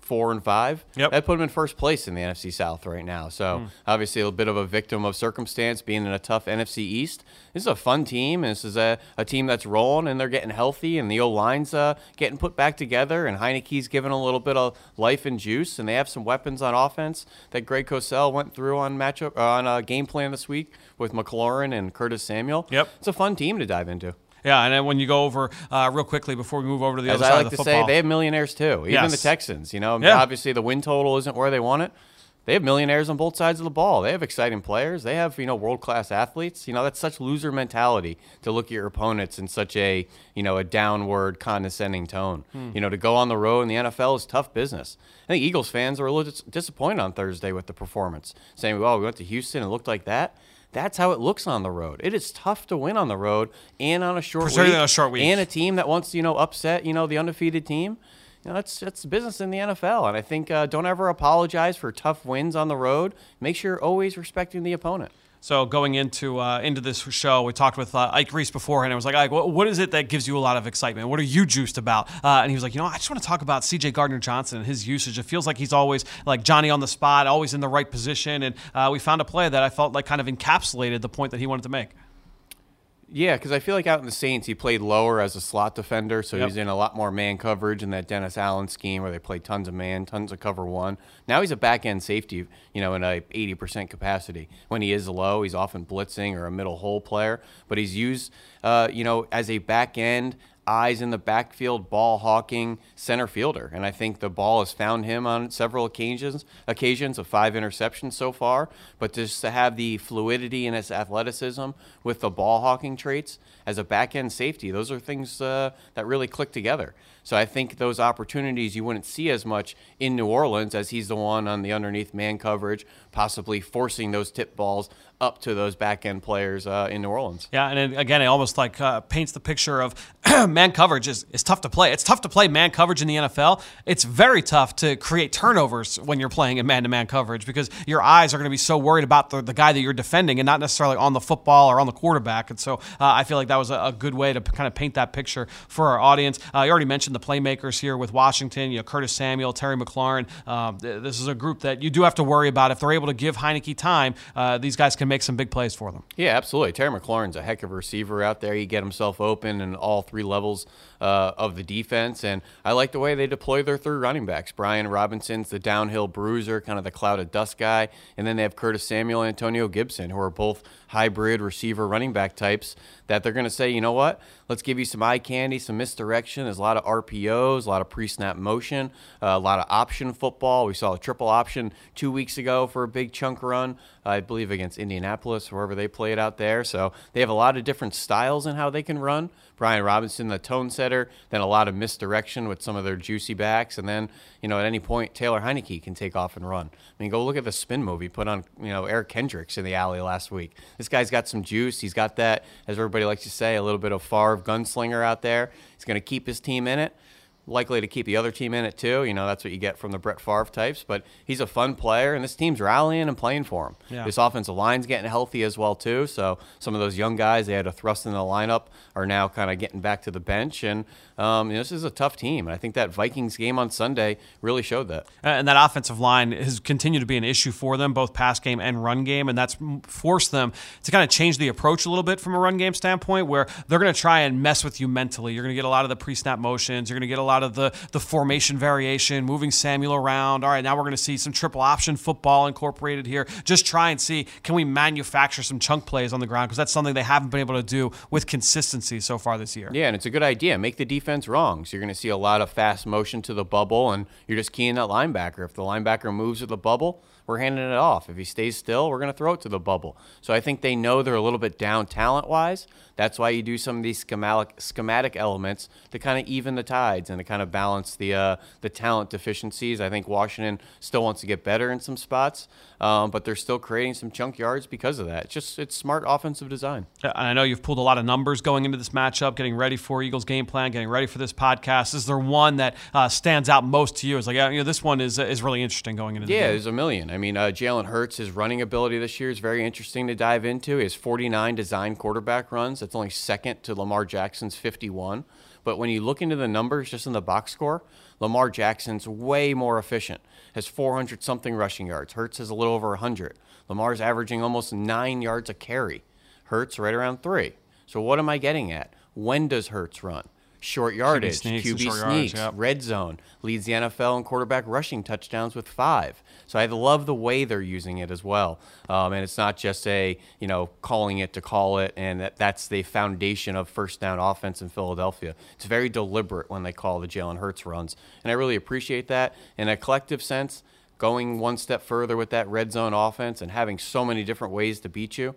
Four and five. Yep. That put them in first place in the NFC South right now. So obviously a bit of a victim of circumstance, being in a tough NFC East. This is a fun team. and This is a, a team that's rolling and they're getting healthy, and the O line's uh, getting put back together, and Heinicke's given a little bit of life and juice, and they have some weapons on offense that Greg Cosell went through on matchup uh, on a game plan this week with McLaurin and Curtis Samuel. Yep. it's a fun team to dive into. Yeah, and then when you go over uh, real quickly before we move over to the As other I side like of the to football, say, they have millionaires too. Even Yes. the Texans, you know, Yeah. obviously the win total isn't where they want it. They have millionaires on both sides of the ball. They have exciting players. They have, you know, world class athletes. You know, that's such loser mentality to look at your opponents in such a, you know, a downward, condescending tone. Hmm. You know, to go on the road in the NFL is tough business. I think Eagles fans were a little dis- disappointed on Thursday with the performance, saying, "Well, we went to Houston and it looked like that." That's how it looks on the road. It is tough to win on the road and on a short Particularly week, on a short week. and a team that wants to, you know, upset, you know, the undefeated team. You know, that's that's business in the NFL, and I think uh, don't ever apologize for tough wins on the road. Make sure you're always respecting the opponent. So going into uh, into this show, we talked with uh, Ike Reese beforehand. I was like, Ike, what, what is it that gives you a lot of excitement? What are you juiced about? Uh, and he was like, you know, I just want to talk about C.J. Gardner Johnson and his usage. It feels like he's always like Johnny on the spot, always in the right position. And uh, we found a play that I felt like kind of encapsulated the point that he wanted to make. Yeah, because I feel like out in the Saints, he played lower as a slot defender, so Yep. he's in a lot more man coverage in that Dennis Allen scheme where they play tons of man, tons of cover one. Now he's a back end safety, you know, in a 80% capacity. When he is low, he's often blitzing or a middle hole player, but he's used, uh, you know, as a back end eyes in the backfield, ball hawking center fielder. And I think the ball has found him on several occasions, occasions of five interceptions so far. But just to have the fluidity and his athleticism with the ball hawking traits as a back end safety, those are things uh, that really click together. So I think those opportunities you wouldn't see as much in New Orleans as he's the one on the underneath man coverage, possibly forcing those tip balls up to those back end players uh, in New Orleans. Yeah, and it, again, it almost like uh, paints the picture of man coverage is, is tough to play. It's tough to play man coverage in the NFL. It's very tough to create turnovers when you're playing in man to man coverage because your eyes are going to be so worried about the, the guy that you're defending and not necessarily on the football or on the quarterback. And so uh, I feel like that was a, a good way to kind of paint that picture for our audience. Uh, you already mentioned the playmakers here with Washington, you know, Curtis Samuel, Terry McLaurin. Um, th- this is a group that you do have to worry about. If they're able to give Heinicke time, uh, these guys can make some big plays for them. Yeah, absolutely. Terry McLaurin's a heck of a receiver out there. He get himself open in all three levels uh, of the defense, and I like the way they deploy their three running backs. Brian Robinson's the downhill bruiser, kind of the cloud of dust guy, and then they have Curtis Samuel and Antonio Gibson, who are both hybrid receiver running back types. That they're going to say, you know what? Let's give you some eye candy, some misdirection. There's a lot of RPOs, a lot of pre-snap motion, uh, a lot of option football. We saw a triple option two weeks ago for a big chunk run, I believe against Indianapolis, wherever they played out there. So they have a lot of different styles in how they can run. Brian Robinson, the tone setter, then a lot of misdirection with some of their juicy backs, and then you know at any point Taylor Heinicke can take off and run. I mean, go look at the spin move put on you know Eric Kendricks in the alley last week. This guy's got some juice. He's got that, as everybody likes to say, a little bit of Favre gunslinger out there. He's going to keep his team in it likely to keep the other team in it too. You know, that's what you get from the Brett Favre types. But he's a fun player, and this team's rallying and playing for him. Yeah. This offensive line's getting healthy as well too. So some of those young guys they had to thrust in the lineup are now kind of getting back to the bench. And um, you know, this is a tough team. And I think that Vikings game on Sunday really showed that. And that offensive line has continued to be an issue for them, both pass game and run game, and that's forced them to kind of change the approach a little bit from a run game standpoint, where they're going to try and mess with you mentally. You're going to get a lot of the pre-snap motions. You're going to get a lot lot of the the formation variation, moving Samuel around. All right, now we're going to see some triple option football incorporated here. Just try and see can we manufacture some chunk plays on the ground because that's something they haven't been able to do with consistency so far this year. Yeah, and it's a good idea. Make the defense wrong. So you're going to see a lot of fast motion to the bubble, and you're just keying that linebacker. If the linebacker moves to the bubble, we're handing it off. If he stays still, we're going to throw it to the bubble. So I think they know they're a little bit down talent wise. That's why you do some of these schematic schematic elements to kind of even the tides and to kind of balance the uh, the talent deficiencies. I think Washington still wants to get better in some spots, um, but they're still creating some chunk yards because of that. It's just it's smart offensive design. And I know you've pulled a lot of numbers going into this matchup, getting ready for Eagles game plan, getting ready for this podcast. Is there one that uh, stands out most to you? Is like, yeah, you know, this one is is really interesting going into. The yeah, game. there's a million. I mean, uh, Jalen Hurts, his running ability this year is very interesting to dive into. He has 49 design quarterback runs. That's only second to Lamar Jackson's 51. But when you look into the numbers just in the box score, Lamar Jackson's way more efficient. Has 400 something rushing yards. Hurts has a little over 100. Lamar's averaging almost nine yards a carry. Hurts right around three. So what am I getting at? When does Hurts run? Short yardage, sneaks and QB sneaks, yep. red zone, leads the NFL in quarterback rushing touchdowns with five. So I love the way they're using it as well. Um, and it's not just a, you know, calling it to call it, and that, that's the foundation of first down offense in Philadelphia. It's very deliberate when they call the Jalen Hurts runs. And I really appreciate that. In a collective sense, going one step further with that red zone offense and having so many different ways to beat you.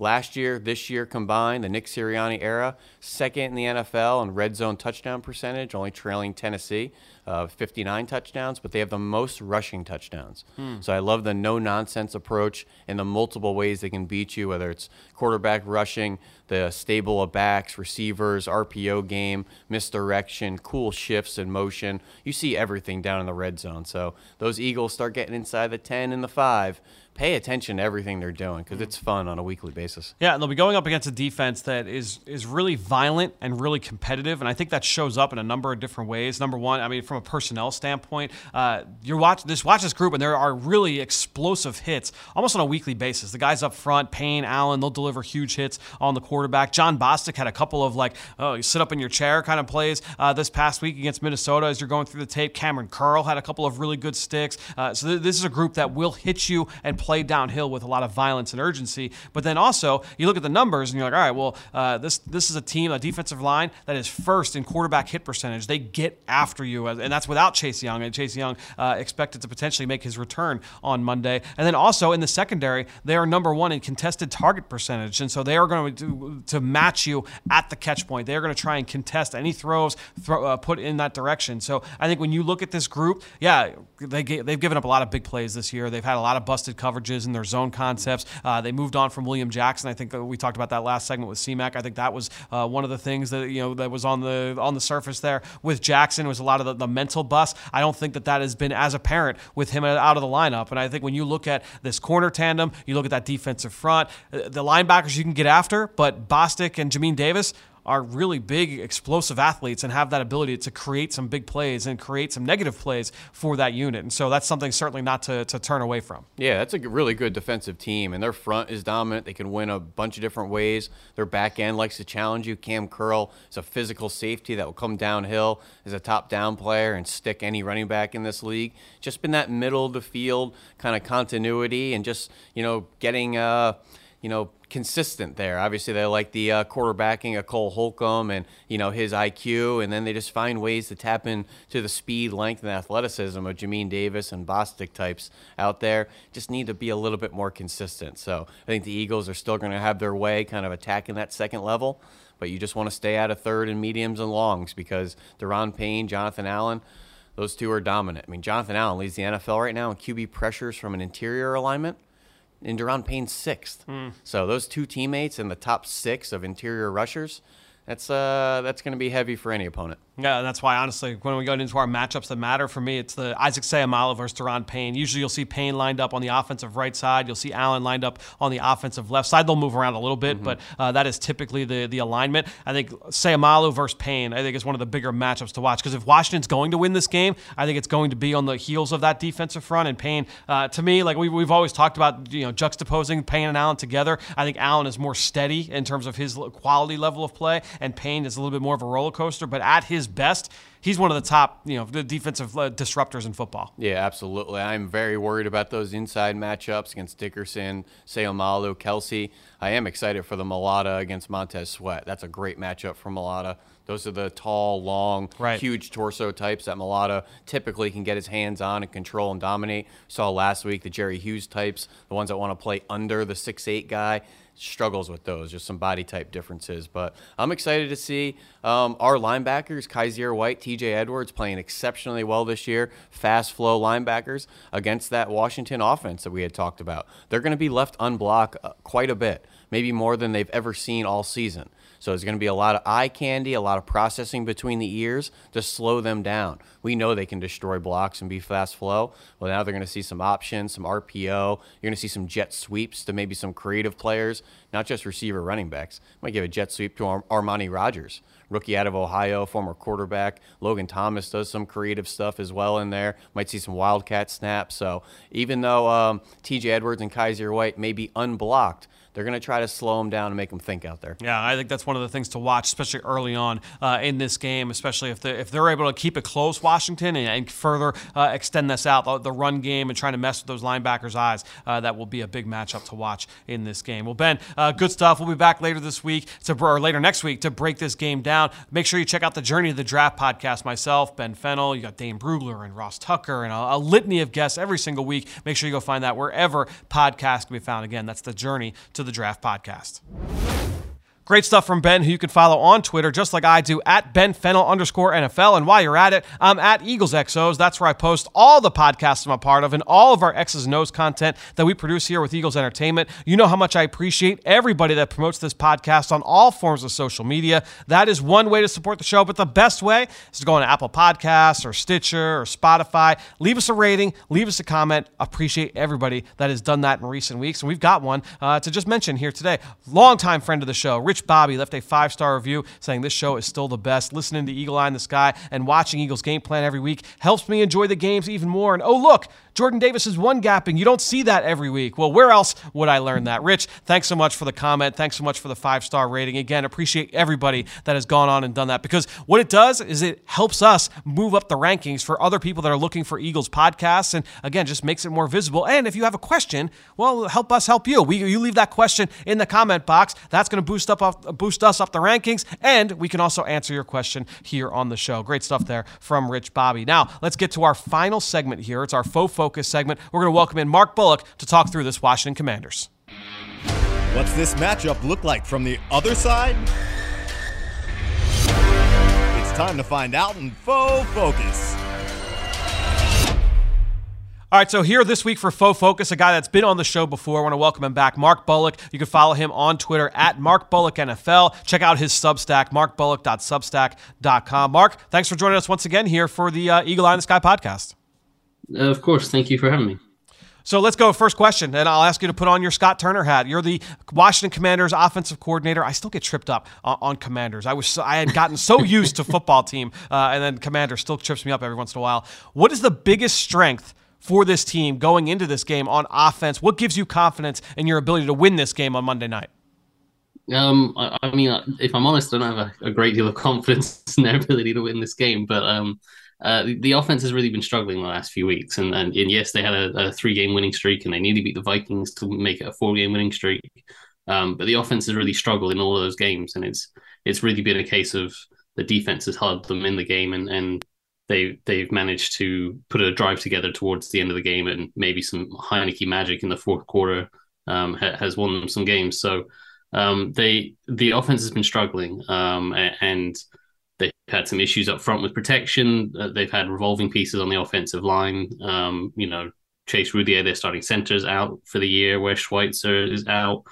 Last year, this year combined, the Nick Sirianni era, second in the NFL in red zone touchdown percentage, only trailing Tennessee, uh, 59 touchdowns, but they have the most rushing touchdowns. So I love the no nonsense approach and the multiple ways they can beat you, whether it's quarterback rushing, the stable of backs, receivers, RPO game, misdirection, cool shifts in motion. You see everything down in the red zone. So those Eagles start getting inside the 10 and the 5. Pay attention to everything they're doing because it's fun on a weekly basis. Yeah, and they'll be going up against a defense that is is really violent and really competitive, and I think that shows up in a number of different ways. Number one, I mean, from a personnel standpoint, uh, you're watch this watch this group, and there are really explosive hits almost on a weekly basis. The guys up front, Payne, Allen, they'll deliver huge hits on the quarterback. Jon Bostic had a couple of like, oh, you sit up in your chair kind of plays uh, this past week against Minnesota as you're going through the tape. Cameron Curl had a couple of really good sticks. Uh, so th- this is a group that will hit you and play downhill with a lot of violence and urgency. But then also, you look at the numbers and you're like, all right, well, uh, this this is a team, a defensive line that is first in quarterback hit percentage. They get after you, and that's without Chase Young. And Chase Young uh, expected to potentially make his return on Monday. And then also in the secondary, they are number one in contested target percentage, and so they are going to to match you at the catch point. They are going to try and contest any throws throw, uh, put in that direction. So I think when you look at this group, yeah, they they've given up a lot of big plays this year. They've had a lot of busted coverages in their zone concepts. Uh, they moved on from William Jackson. I think we talked about that last segment with CMAC. I think that was uh, one of the things that you know that was on the on the surface there with Jackson was a lot of the, the mental bust. I don't think that that has been as apparent with him out of the lineup. And I think when you look at this corner tandem, you look at that defensive front, uh, the linebackers you can get after, but Bostic and Jamin Davis are really big, explosive athletes and have that ability to create some big plays and create some negative plays for that unit. And so that's something certainly not to, to turn away from. Yeah, that's a really good defensive team, and their front is dominant. They can win a bunch of different ways. Their back end likes to challenge you. Cam Curl is a physical safety that will come downhill as a top down player and stick any running back in this league. Just been that middle of the field kind of continuity and just, you know, getting, uh, you know, consistent there. Obviously, they like the uh, quarterbacking of Cole Holcomb and you know his IQ, and then they just find ways to tap into the speed, length, and athleticism of Jamin Davis and Bostic types out there. Just need to be a little bit more consistent. So I think the Eagles are still going to have their way, kind of attacking that second level, but you just want to stay out of third and mediums and longs because Daron Payne, Jonathan Allen. Those two are dominant. I mean, Jonathan Allen leads the NFL right now in QB pressures from an interior alignment and Daron Payne's sixth. Hmm. So those two teammates in the top six of interior rushers, that's uh that's going to be heavy for any opponent. Yeah, that's why honestly, when we go into our matchups that matter for me, it's the Isaac Seumalo versus Daron Payne. Usually, you'll see Payne lined up on the offensive right side. You'll see Allen lined up on the offensive left side. They'll move around a little bit, but uh, that is typically the the alignment. I think Seumalo versus Payne, I think is one of the bigger matchups to watch because if Washington's going to win this game, I think it's going to be on the heels of that defensive front. And Payne, uh, to me, like we, we've always talked about, you know, juxtaposing Payne and Allen together. I think Allen is more steady in terms of his quality level of play, and Payne is a little bit more of a roller coaster. But at his best, he's one of the top, you know, the defensive uh, disruptors in football. Yeah, absolutely. I'm very worried about those inside matchups against Dickerson, Seumalo, Kelsey. I am excited for the Mailata against Montez Sweat. That's a great matchup for Mailata. Those are the tall, long, right. huge torso types that Mailata typically can get his hands on and control and dominate. Saw last week the Jerry Hughes types, the ones that want to play under the six eight guy struggles with those, just some body type differences. But I'm excited to see um, our linebackers, Kyzir White, TJ Edwards, playing exceptionally well this year. Fast flow linebackers against that Washington offense that we had talked about. They're going to be left unblocked uh, quite a bit, maybe more than they've ever seen all season. So there's going to be a lot of eye candy, a lot of processing between the ears to slow them down. We know they can destroy blocks and be fast flow. Well, now they're going to see some options, some RPO. You're going to see some jet sweeps to maybe some creative players, not just receiver running backs. Might give a jet sweep to Ar- Armani Rogers, rookie out of Ohio, former quarterback. Logan Thomas does some creative stuff as well in there. Might see some wildcat snaps. So even though um, TJ Edwards and Kyzir White may be unblocked, they're going to try to slow them down and make them think out there. Yeah, I think that's one of the things to watch, especially early on uh, in this game, especially if, if they're able to keep it close, Washington, and, and further uh, extend this out, the, the, run game, and trying to mess with those linebackers' eyes. Uh, that will be a big matchup to watch in this game. Well, Ben, uh, good stuff. We'll be back later this week, to, or later next week, to break this game down. Make sure you check out the Journey to the Draft podcast. Myself, Ben Fennell, you got Dane Brugler and Ross Tucker, and a, a litany of guests every single week. Make sure you go find that wherever podcasts can be found. Again, that's the Journey to the Draft podcast. Great stuff from Ben, who you can follow on Twitter, just like I do, at Ben Fennell underscore NFL. And while you're at it, I'm at Eagles XOs. That's where I post all the podcasts I'm a part of and all of our X's and O's content that we produce here with Eagles Entertainment. You know how much I appreciate everybody that promotes this podcast on all forms of social media. That is one way to support the show, but the best way is to go on Apple Podcasts or Stitcher or Spotify. Leave us a rating, leave us a comment. Appreciate everybody that has done that in recent weeks. And we've got one uh, to just mention here today. Longtime friend of the show, Rich Bobby left a five star review saying this show is still the best. Listening to Eagle Eye in the Sky and watching Eagles game plan every week helps me enjoy the games even more. And oh, look, Jordan Davis is one gapping. You don't see that every week. Well, where else would I learn that? Rich, thanks so much for the comment. Thanks so much for the five star rating. Again, appreciate everybody that has gone on and done that because what it does is it helps us move up the rankings for other people that are looking for Eagles podcasts. And again, just makes it more visible. And if you have a question, well, help us help you. We, you leave that question in the comment box. That's going to boost up boost us up the rankings, and we can also answer your question here on the show. Great stuff there from Rich Bobby. Now let's get to our final segment here. It's our foe focus segment. We're going to welcome in Mark Bullock to talk through this Washington Commanders. What's this matchup look like from the other side? It's time to find out in foe focus. All right, so here this week for Foe Focus, a guy that's been on the show before. I want to welcome him back, Mark Bullock. You can follow him on Twitter at Mark Bullock NFL. Check out his Substack, markbullock.substack.com. Mark, thanks for joining us once again here for the uh, Eagle Eye in the Sky podcast. Uh, of course. Thank you for having me. So let's go. First question, and I'll ask you to put on your Scott Turner hat. You're the Washington Commanders offensive coordinator. I still get tripped up on, on Commanders. I was so, I had gotten so used to football team, uh, and then Commander still trips me up every once in a while. What is the biggest strength for this team going into this game on offense? What gives you confidence in your ability to win this game on Monday night? Um, I, I mean, if I'm honest, I don't have a, a, great deal of confidence in their ability to win this game. But um, uh, the, offense has really been struggling the last few weeks, and and, and yes, they had a, a three game winning streak, and they nearly beat the Vikings to make it a four game winning streak. Um, but the offense has really struggled in all of those games, and it's it's really been a case of the defense has held them in the game, and and they they've managed to put a drive together towards the end of the game, and maybe some Heinicke magic in the fourth quarter um, ha- has won them some games. So um, they the offense has been struggling, um, and they've had some issues up front with protection. Uh, they've had revolving pieces on the offensive line. Um, you know, Chase Roullier, their starting center, is out for the year. Wes Schweitzer is out.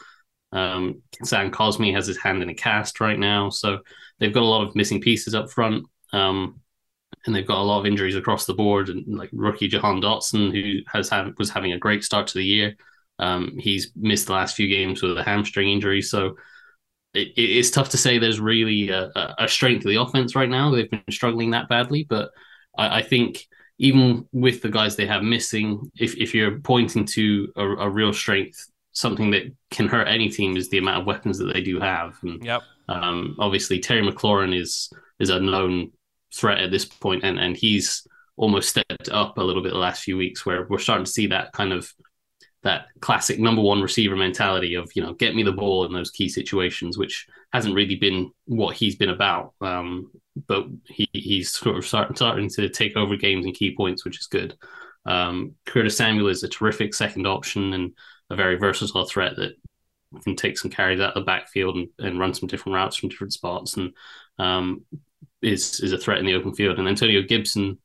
Um, Sam Cosmi has his hand in a cast right now, so they've got a lot of missing pieces up front. Um, and they've got a lot of injuries across the board. And like rookie Jahan Dotson, who has had was having a great start to the year, um, he's missed the last few games with a hamstring injury. So it, it's tough to say there's really a, a, strength of the offense right now. They've been struggling that badly, but I, I think even with the guys they have missing, if if you're pointing to a, a, real strength, something that can hurt any team is the amount of weapons that they do have. And, yep. Um, obviously, Terry McLaurin is is a known threat at this point, and and he's almost stepped up a little bit the last few weeks, where we're starting to see that kind of that classic number one receiver mentality of you know get me the ball in those key situations, which hasn't really been what he's been about. Um, but he, he's sort of start, starting to take over games and key points, which is good. Um, Curtis Samuel is a terrific second option and a very versatile threat that can take some carries out of the backfield and, and run some different routes from different spots and um, is is a threat in the open field. And Antonio Gibson,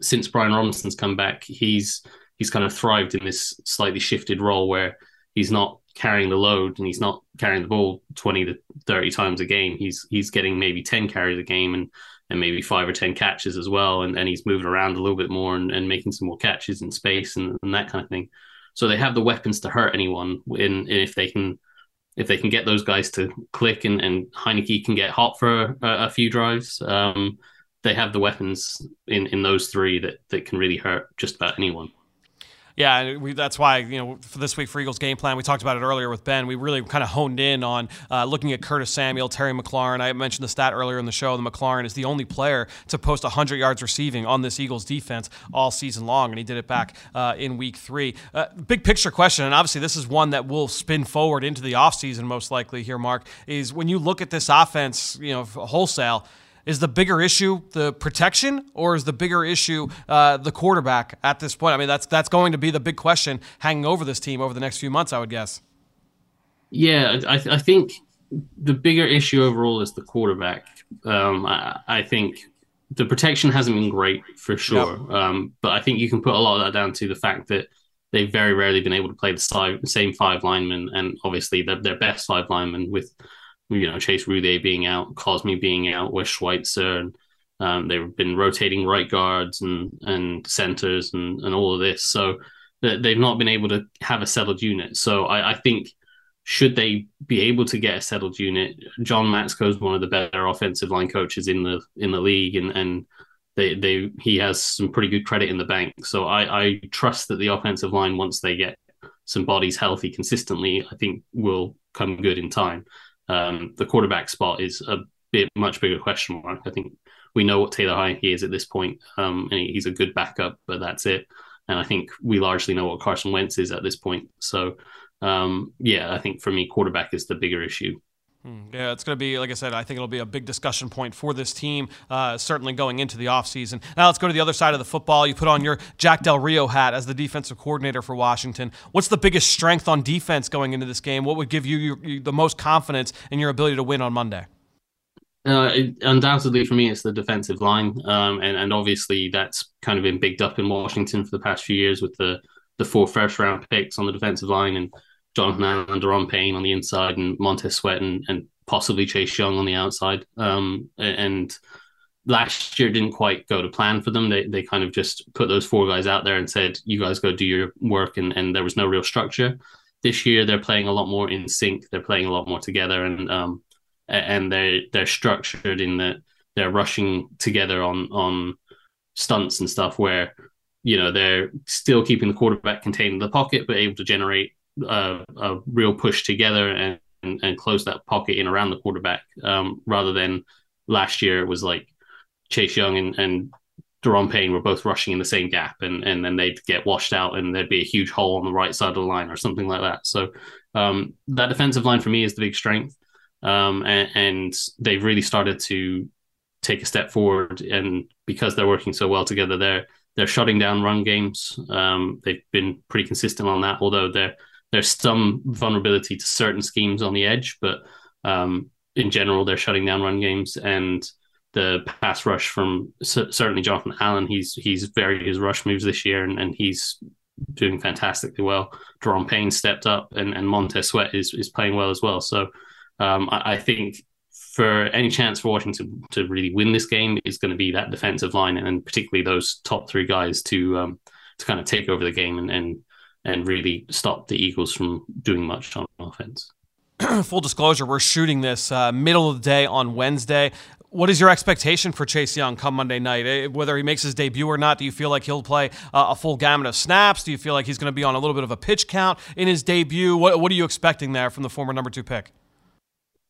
since Brian Robinson's come back, he's he's kind of thrived in this slightly shifted role where he's not carrying the load and he's not carrying the ball 20 to 30 times a game. He's he's getting maybe 10 carries a game and and maybe five or 10 catches as well. And, and he's moving around a little bit more and, and making some more catches in space and, and that kind of thing. So they have the weapons to hurt anyone in, if they can if they can get those guys to click and, and Heinicke can get hot for a, a few drives. Um, they have the weapons in, in those three that, that can really hurt just about anyone. Yeah, we, that's why you know for this week for Eagles game plan, we talked about it earlier with Ben. We really kind of honed in on uh, looking at Curtis Samuel, Terry McLaurin. I mentioned the stat earlier in the show. The McLaurin is the only player to post 100 yards receiving on this Eagles defense all season long, and he did it back uh, in Week Three. Uh, big picture question, and obviously this is one that will spin forward into the offseason most likely here. Mark is when you look at this offense, you know, wholesale is the bigger issue the protection, or is the bigger issue uh, the quarterback at this point? I mean, that's that's going to be the big question hanging over this team over the next few months, I would guess. Yeah, I, I think the bigger issue overall is the quarterback. Um, I, I, think the protection hasn't been great for sure, yep. um, but I think you can put a lot of that down to the fact that they've very rarely been able to play the same five linemen, and obviously their, their best five linemen with you know Chase Rude being out, Cosmi being out, Wes Schweitzer, and um, they've been rotating right guards and and centers and and all of this. So they've not been able to have a settled unit. So I, I think should they be able to get a settled unit, John Matsko is one of the better offensive line coaches in the in the league, and and they they he has some pretty good credit in the bank. So I I trust that the offensive line once they get some bodies healthy consistently, I think will come good in time. Um, the quarterback spot is a bit much bigger question mark. I think we know what Taylor Heinicke is at this point, um, and he's a good backup, but that's it. And I think we largely know what Carson Wentz is at this point. So, um, yeah, I think for me, quarterback is the bigger issue. Hmm. Yeah, it's going to be, like I said, I think it'll be a big discussion point for this team, uh, certainly going into the offseason. Now, let's go to the other side of the football. You put on your Jack Del Rio hat as the defensive coordinator for Washington. What's the biggest strength on defense going into this game? What would give you, your, you the most confidence in your ability to win on Monday? Uh, it, undoubtedly, for me, it's the defensive line, um, and and obviously that's kind of been bigged up in Washington for the past few years with the the four first round picks on the defensive line and Jonathan Allen, Daron Payne on the inside, and Montez Sweat and, and possibly Chase Young on the outside. Um, and last year didn't quite go to plan for them. They they kind of just put those four guys out there and said, "You guys go do your work," and and there was no real structure. This year they're playing a lot more in sync. They're playing a lot more together, and um, and they're they're structured in that they're rushing together on on stunts and stuff where you know they're still keeping the quarterback contained in the pocket, but able to generate a, a real push together and, and, and close that pocket in around the quarterback um, rather than last year it was like Chase Young and, and Daron Payne were both rushing in the same gap and, and then they'd get washed out and there'd be a huge hole on the right side of the line or something like that. So um, that defensive line for me is the big strength. Um, and, and, they've really started to take a step forward. And because they're working so well together, they're they're shutting down run games. Um, they've been pretty consistent on that, although they're there's some vulnerability to certain schemes on the edge, but um, in general, they're shutting down run games and the pass rush from certainly Jonathan Allen. He's he's varied his rush moves this year, and, and he's doing fantastically well. Daron Payne stepped up, and, and Montez Sweat is is playing well as well. So um, I, I, think for any chance for Washington to really win this game is going to be that defensive line, and particularly those top three guys to um, to kind of take over the game and, and and really stop the Eagles from doing much on offense. Full disclosure, we're shooting this uh, middle of the day on Wednesday. What is your expectation for Chase Young come Monday night? Eh, whether he makes his debut or not, do you feel like he'll play uh, a full gamut of snaps? Do you feel like he's going to be on a little bit of a pitch count in his debut? What, what are you expecting there from the former number two pick?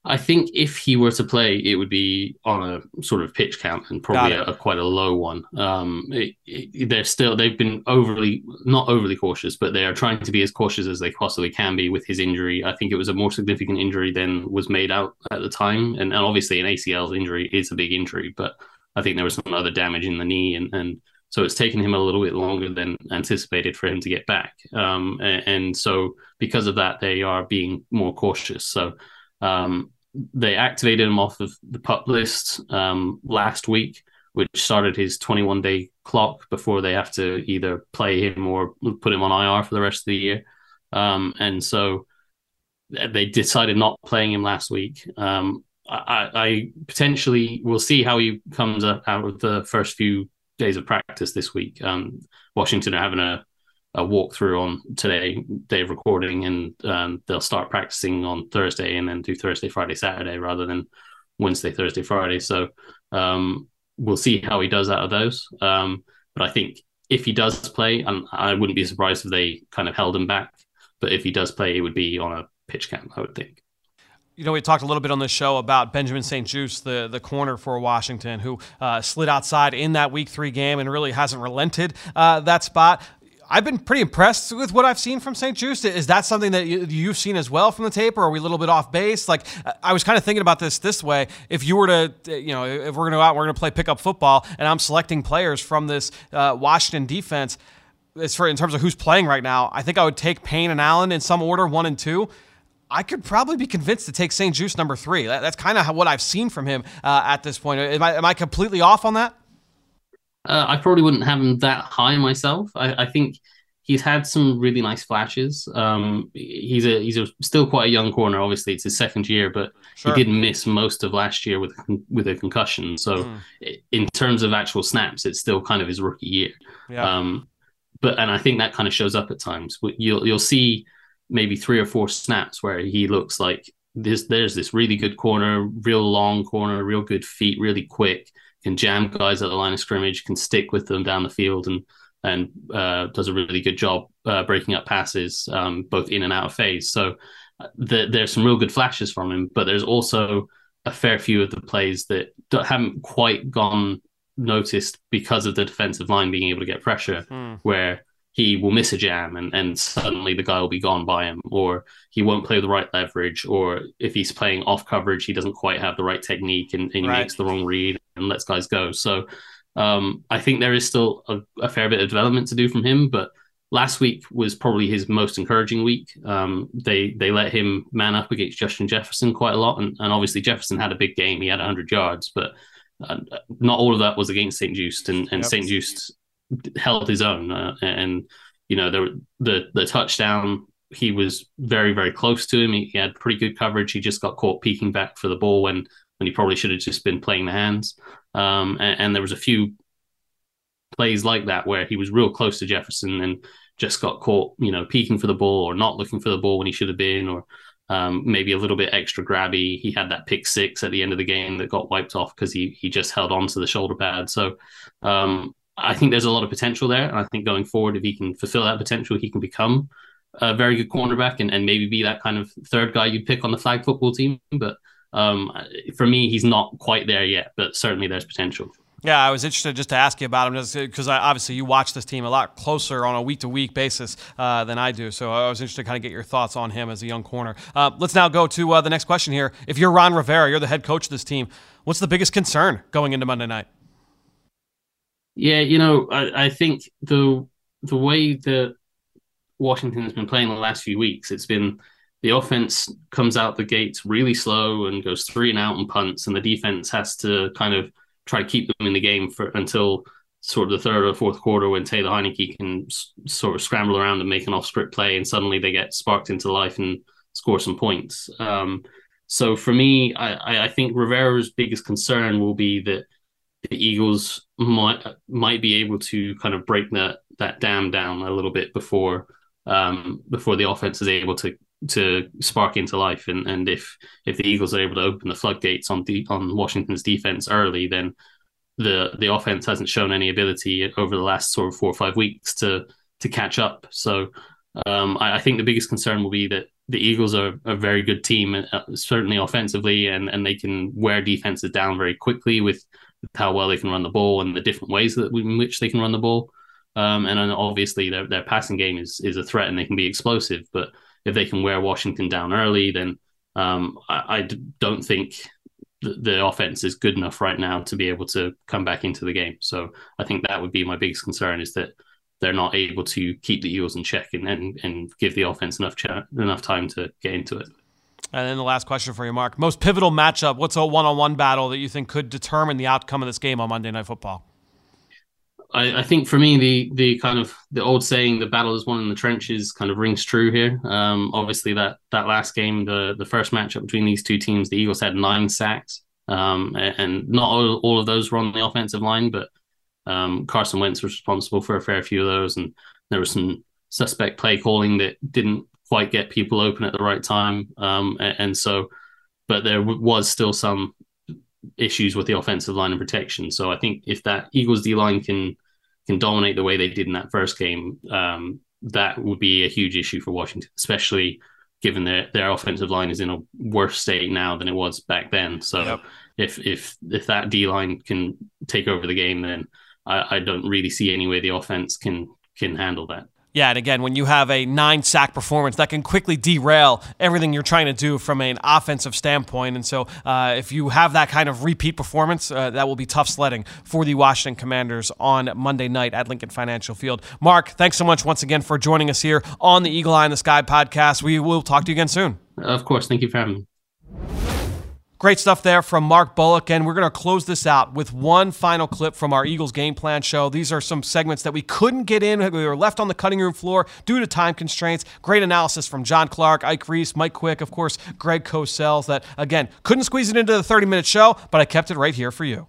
I think if he were to play, it would be on a sort of pitch count and probably a, a, quite a low one. Um, it, it, they're still they've been overly not overly cautious, but they are trying to be as cautious as they possibly can be with his injury. I think it was a more significant injury than was made out at the time, and, and obviously an ACL injury is a big injury, but I think there was some other damage in the knee, and and so it's taken him a little bit longer than anticipated for him to get back. Um, and, and, so because of that, they are being more cautious. So um, they activated him off of the pup list um, last week, which started his 21 day clock before they have to either play him or put him on IR for the rest of the year. Um, and so they decided not playing him last week. Um, I, I, potentially will see how he comes out of the first few days of practice this week. Um, Washington are having a, a walkthrough on today, day of recording, and um, they'll start practicing on Thursday and then do Thursday, Friday, Saturday rather than Wednesday, Thursday, Friday. So um, we'll see how he does out of those. Um, but I think if he does play, and I wouldn't be surprised if they kind of held him back. But if he does play, it would be on a pitch count, I would think. You know, we talked a little bit on the show about Benjamin St-Juste, the, the corner for Washington, who uh, slid outside in that week three game and really hasn't relented uh, that spot. I've been pretty impressed with what I've seen from St-Juste. Is that something that you've seen as well from the tape, or are we a little bit off base? Like, I was kind of thinking about this this way: if you were to, you know, if we're going to go out, and we're going to play pickup football, and I'm selecting players from this uh, Washington defense. As for in terms of who's playing right now, I think I would take Payne and Allen in some order, one and two. I could probably be convinced to take St-Juste number three. That, that's kind of what I've seen from him uh, at this point. Am I, am I completely off on that? Uh, I probably wouldn't have him that high myself. I, I think he's had some really nice flashes. Um, he's a he's a, still quite a young corner. Obviously, it's his second year, but sure. he did miss most of last year with with a concussion. So, mm. in terms of actual snaps, it's still kind of his rookie year. Yeah. Um, but and I think that kind of shows up at times. You'll you'll see maybe three or four snaps where he looks like this. There's this really good corner, real long corner, real good feet, really quick, can jam guys at the line of scrimmage, can stick with them down the field, and and uh, does a really good job uh, breaking up passes um, both in and out of phase. So uh, the, there's some real good flashes from him, but there's also a fair few of the plays that haven't quite gone noticed because of the defensive line being able to get pressure, mm. where he will miss a jam and, and suddenly the guy will be gone by him, or he won't play the right leverage, or if he's playing off coverage, he doesn't quite have the right technique and, and he right. makes the wrong read and lets guys go. So um, I think there is still a, a, fair bit of development to do from him, but last week was probably his most encouraging week. Um, they they let him man up against Justin Jefferson quite a lot, and, and obviously Jefferson had a big game. He had 100 yards, but uh, not all of that was against St-Juste, and, and yep. St-Juste held his own, uh, and you know the the the touchdown he was very very close to him. He, he, had pretty good coverage. He just got caught peeking back for the ball when when he probably should have just been playing the hands. Um, and, and, there was a few plays like that where he was real close to Jefferson and just got caught, you know, peeking for the ball or not looking for the ball when he should have been, or um, maybe a little bit extra grabby. He had that pick six at the end of the game that got wiped off because he he just held on to the shoulder pad. So um, I think there's a lot of potential there. And I think going forward, if he can fulfill that potential, he can become a very good cornerback and, and maybe be that kind of third guy you'd pick on the flag football team. But um, for me, he's not quite there yet, but certainly there's potential. Yeah, I was interested just to ask you about him because obviously you watch this team a lot closer on a week to week basis uh, than I do. So I was interested to kind of get your thoughts on him as a young corner. Uh, let's now go to uh, the next question here. If you're Ron Rivera, you're the head coach of this team, what's the biggest concern going into Monday night? Yeah, you know, I, I think the the way that Washington has been playing the last few weeks, it's been the offense comes out the gates really slow and goes three and out and punts, and the defense has to kind of try to keep them in the game for until sort of the third or fourth quarter when Taylor Heinicke can s- sort of scramble around and make an off script play, and suddenly they get sparked into life and score some points. Um, so for me, I, I think Rivera's biggest concern will be that the Eagles might might be able to kind of break that that dam down a little bit before um, before the offense is able to to spark into life. And and if if the Eagles are able to open the floodgates on the on Washington's defense early, then the the offense hasn't shown any ability over the last sort of four or five weeks to to catch up. So um, I, I, think the biggest concern will be that the Eagles are a very good team, uh, certainly offensively, and, and they can wear defenses down very quickly with how well they can run the ball and the different ways that in which they can run the ball. Um, and then obviously their their passing game is is a threat and they can be explosive. But if they can wear Washington down early, then um, I, I, don't think the, the offense is good enough right now to be able to come back into the game. So I think that would be my biggest concern is that they're not able to keep the Eagles in check and and, and give the offense enough ch- enough time to get into it. And then the last question for you, Mark. Most pivotal matchup. What's a one-on-one battle that you think could determine the outcome of this game on Monday Night Football? I, I, think for me, the the kind of the old saying, "the battle is won in the trenches," kind of rings true here. Um, obviously, that that last game, the the first matchup between these two teams, the Eagles had nine sacks, um, and not all, all of those were on the offensive line, but um, Carson Wentz was responsible for a fair few of those, and there was some suspect play calling that didn't quite get people open at the right time, um, and, and, so, but there w- was still some issues with the offensive line and protection. So I think if that Eagles D line can can dominate the way they did in that first game, um, that would be a huge issue for Washington, especially given their their offensive line is in a worse state now than it was back then. So yep. if if if that D line can take over the game, then I, I don't really see any way the offense can can handle that. Yeah, and again, when you have a nine sack performance, that can quickly derail everything you're trying to do from an offensive standpoint. And so, uh, if you have that kind of repeat performance, uh, that will be tough sledding for the Washington Commanders on Monday night at Lincoln Financial Field. Mark, thanks so much once again for joining us here on the Eagle Eye in the Sky podcast. We will talk to you again soon. Of course. Thank you for having me. Great stuff there from Mark Bullock. And we're going to close this out with one final clip from our Eagles game plan show. These are some segments that we couldn't get in. We were left on the cutting room floor due to time constraints. Great analysis from John Clark, Ike Reese, Mike Quick, of course, Greg Cosell. That, again, couldn't squeeze it into the 30 minute show, but I kept it right here for you.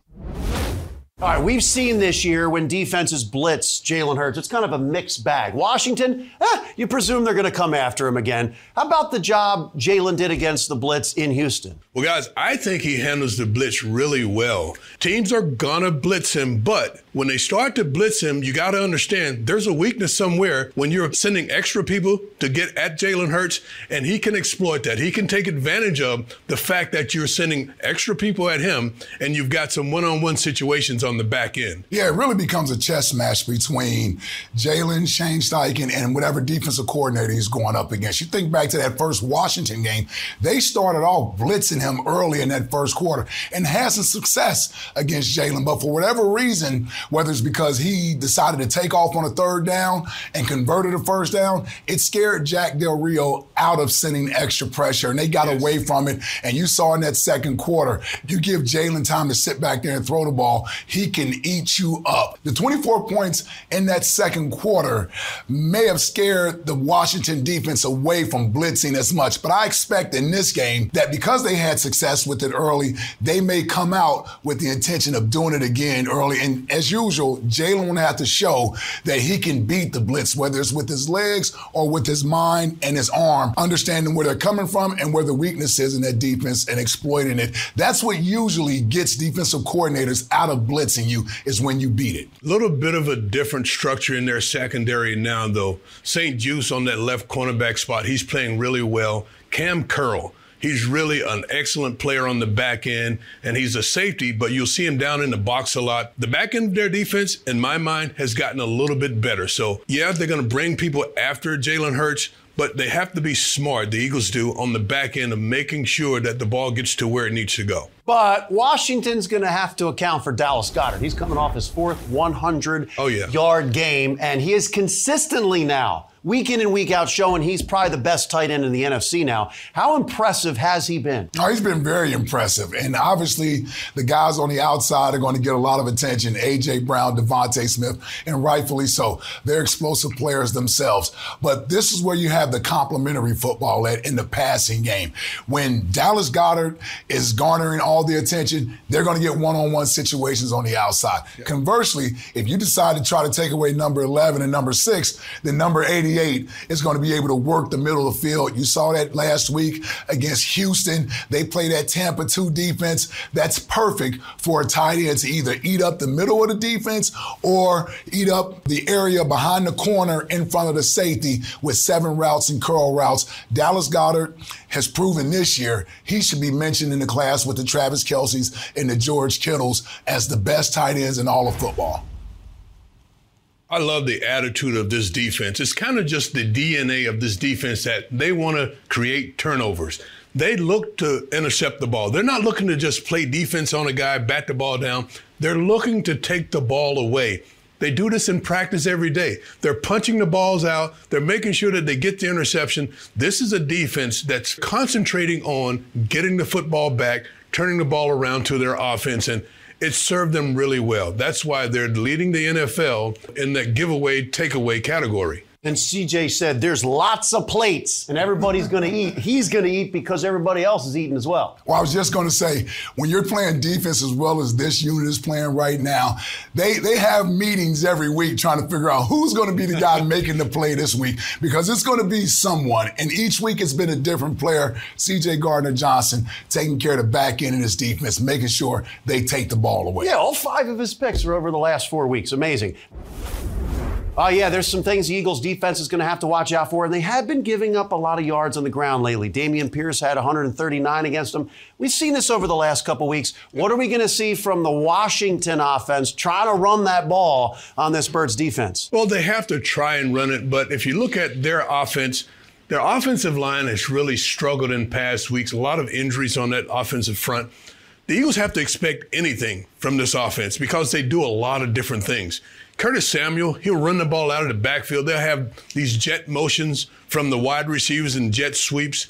All right, we've seen this year when defenses blitz Jalen Hurts. It's kind of a mixed bag. Washington, eh, you presume they're going to come after him again. How about the job Jalen did against the blitz in Houston? Well, guys, I think he handles the blitz really well. Teams are going to blitz him, but when they start to blitz him, you got to understand there's a weakness somewhere when you're sending extra people to get at Jalen Hurts, and he can exploit that. He can take advantage of the fact that you're sending extra people at him, and you've got some one on one situations on the back end. Yeah, it really becomes a chess match between Jalen, Shane Steichen, and whatever defensive coordinator he's going up against. You think back to that first Washington game, they started off blitzing him early in that first quarter and had some success against Jalen. But for whatever reason, whether it's because he decided to take off on a third down and converted a first down, it scared Jack Del Rio out of sending extra pressure, and they got yes. away from it. And you saw in that second quarter, you give Jalen time to sit back there and throw the ball, he can eat you up. The 24 points in that second quarter may have scared the Washington defense away from blitzing as much, but I expect in this game that because they had success with it early, they may come out with the intention of doing it again early. And as usual, Jalen have to show that he can beat the blitz, whether it's with his legs or with his mind and his arm, understanding where they're coming from and where the weakness is in that defense and exploiting it. That's what usually gets defensive coordinators out of blitzing you is when you beat it. A little bit of a different structure in their secondary now, though. St-Juste on that left cornerback spot, he's playing really well. Cam Curl, He's really an excellent player on the back end, and he's a safety, but you'll see him down in the box a lot. The back end of their defense, in my mind, has gotten a little bit better. So, yeah, they're going to bring people after Jalen Hurts, but they have to be smart, the Eagles do, on the back end of making sure that the ball gets to where it needs to go. But Washington's going to have to account for Dallas Goedert. He's coming off his fourth 100 oh, yeah. yard game, and he is consistently now week in and week out showing he's probably the best tight end in the NFC now. How impressive has he been? Oh, he's been very impressive. And obviously, the guys on the outside are going to get a lot of attention A.J. Brown, DeVonta Smith, and rightfully so. They're explosive players themselves. But this is where you have the complementary football at in the passing game. When Dallas Goedert is garnering all the attention, they're going to get one on one situations on the outside. Yeah. Conversely, if you decide to try to take away number 11 and number six, then number 80 98 is going to be able to work the middle of the field. You saw that last week against Houston. They play that Tampa 2 defense. That's perfect for a tight end to either eat up the middle of the defense or eat up the area behind the corner in front of the safety with seven routes and curl routes. Dallas Goedert has proven this year he should be mentioned in the class with the Travis Kelseys and the George Kittles as the best tight ends in all of football. I love the attitude of this defense. It's kind of just the DNA of this defense that they want to create turnovers. They look to intercept the ball. They're not looking to just play defense on a guy, bat the ball down. They're looking to take the ball away. They do this in practice every day. They're punching the balls out. They're making sure that they get the interception. This is a defense that's concentrating on getting the football back, turning the ball around to their offense. And it served them really well. That's why they're leading the NFL in that giveaway takeaway category. And CJ said, There's lots of plates and everybody's going to eat. He's going to eat because everybody else is eating as well. Well, I was just going to say, when you're playing defense as well as this unit is playing right now, they, they have meetings every week trying to figure out who's going to be the guy making the play this week because it's going to be someone. And each week it's been a different player. CJ Gardner Johnson taking care of the back end of his defense, making sure they take the ball away. Yeah, all five of his picks are over the last four weeks. Amazing. Oh, yeah, there's some things the Eagles defense is going to have to watch out for, and they have been giving up a lot of yards on the ground lately. Dameon Pierce had 139 against them. We've seen this over the last couple weeks. What are we going to see from the Washington offense trying to run that ball on this Birds defense? Well, they have to try and run it, but if you look at their offense, their offensive line has really struggled in past weeks. A lot of injuries on that offensive front. The Eagles have to expect anything from this offense because they do a lot of different things. Curtis Samuel, he'll run the ball out of the backfield. They'll have these jet motions from the wide receivers and jet sweeps.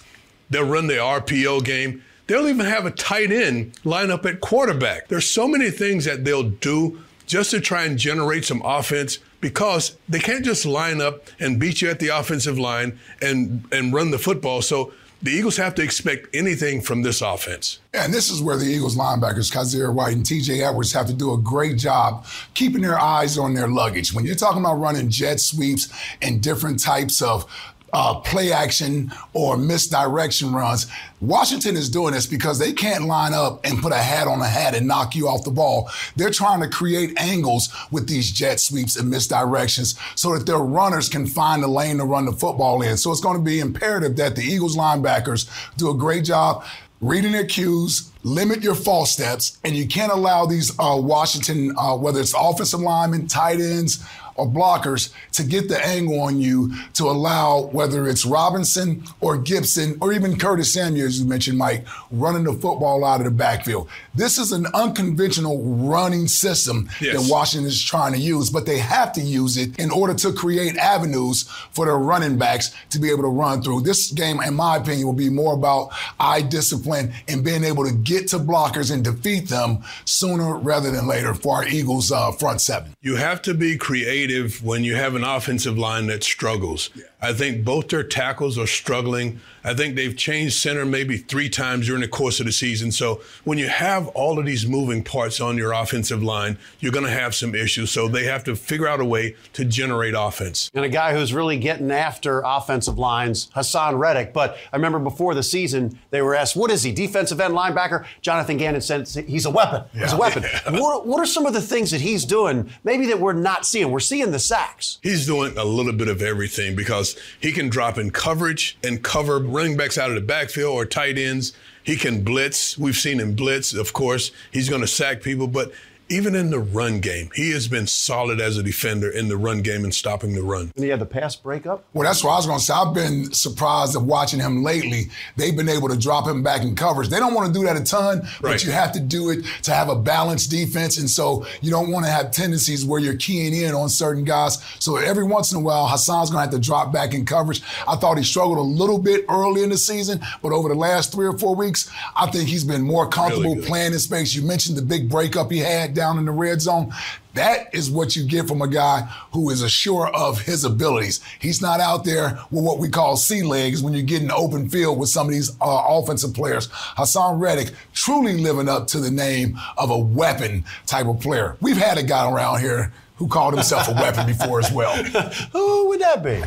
They'll run the RPO game. They'll even have a tight end line up at quarterback. There's so many things that they'll do just to try and generate some offense because they can't just line up and beat you at the offensive line and and run the football. So the Eagles have to expect anything from this offense. And this is where the Eagles linebackers, Kyzir White and TJ Edwards, have to do a great job keeping their eyes on their luggage. When you're talking about running jet sweeps and different types of uh, play action or misdirection runs. Washington is doing this because they can't line up and put a hat on a hat and knock you off the ball. They're trying to create angles with these jet sweeps and misdirections so that their runners can find the lane to run the football in. So it's going to be imperative that the Eagles linebackers do a great job reading their cues, limit your false steps, and you can't allow these uh, Washington, uh, whether it's offensive linemen, tight ends, or blockers to get the angle on you to allow whether it's Robinson or Gibson or even Curtis Samuel, as you mentioned, Mike, running the football out of the backfield. This is an unconventional running system yes. that Washington is trying to use, but they have to use it in order to create avenues for their running backs to be able to run through. This game, in my opinion, will be more about eye discipline and being able to get to blockers and defeat them sooner rather than later for our Eagles uh, front seven. You have to be creative when you have an offensive line that struggles. Yeah. I think both their tackles are struggling. I think they've changed center maybe three times during the course of the season. So when you have all of these moving parts on your offensive line, you're going to have some issues. So they have to figure out a way to generate offense. And a guy who's really getting after offensive lines, Haason Reddick. But I remember before the season, they were asked, what is he, defensive end linebacker? Jonathan Gannon said he's a weapon. Yeah. He's a weapon. Yeah. What, what are some of the things that he's doing maybe that we're not seeing? We're seeing the sacks. He's doing a little bit of everything because he can drop in coverage and cover running backs out of the backfield or tight ends. He can blitz. We've seen him blitz, of course. He's going to sack people, but even in the run game, he has been solid as a defender in the run game and stopping the run. And he had the pass breakup? Well, that's what I was going to say. I've been surprised of watching him lately. They've been able to drop him back in coverage. They don't want to do that a ton, but you have to do it to have a balanced defense. And so you don't want to have tendencies where you're keying in on certain guys. So every once in a while, Haason's going to have to drop back in coverage. I thought he struggled a little bit early in the season, but over the last three or four weeks, I think he's been more comfortable really playing in space. You mentioned the big breakup he had down in the red zone. That is what you get from a guy who is assured of his abilities. He's not out there with what we call sea legs when you get in open field with some of these uh, offensive players. Haason Reddick truly living up to the name of a weapon type of player. We've had a guy around here who called himself a weapon before as well. Who would that be?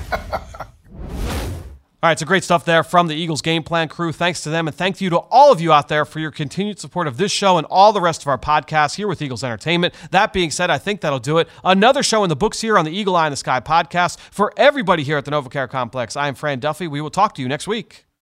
All right, so great stuff there from the Eagles game plan crew. Thanks to them, and thank you to all of you out there for your continued support of this show and all the rest of our podcasts here with Eagles Entertainment. That being said, I think that'll do it. Another show in the books here on the Eagle Eye in the Sky podcast. For everybody here at the NovaCare Complex, I am Fran Duffy. We will talk to you next week.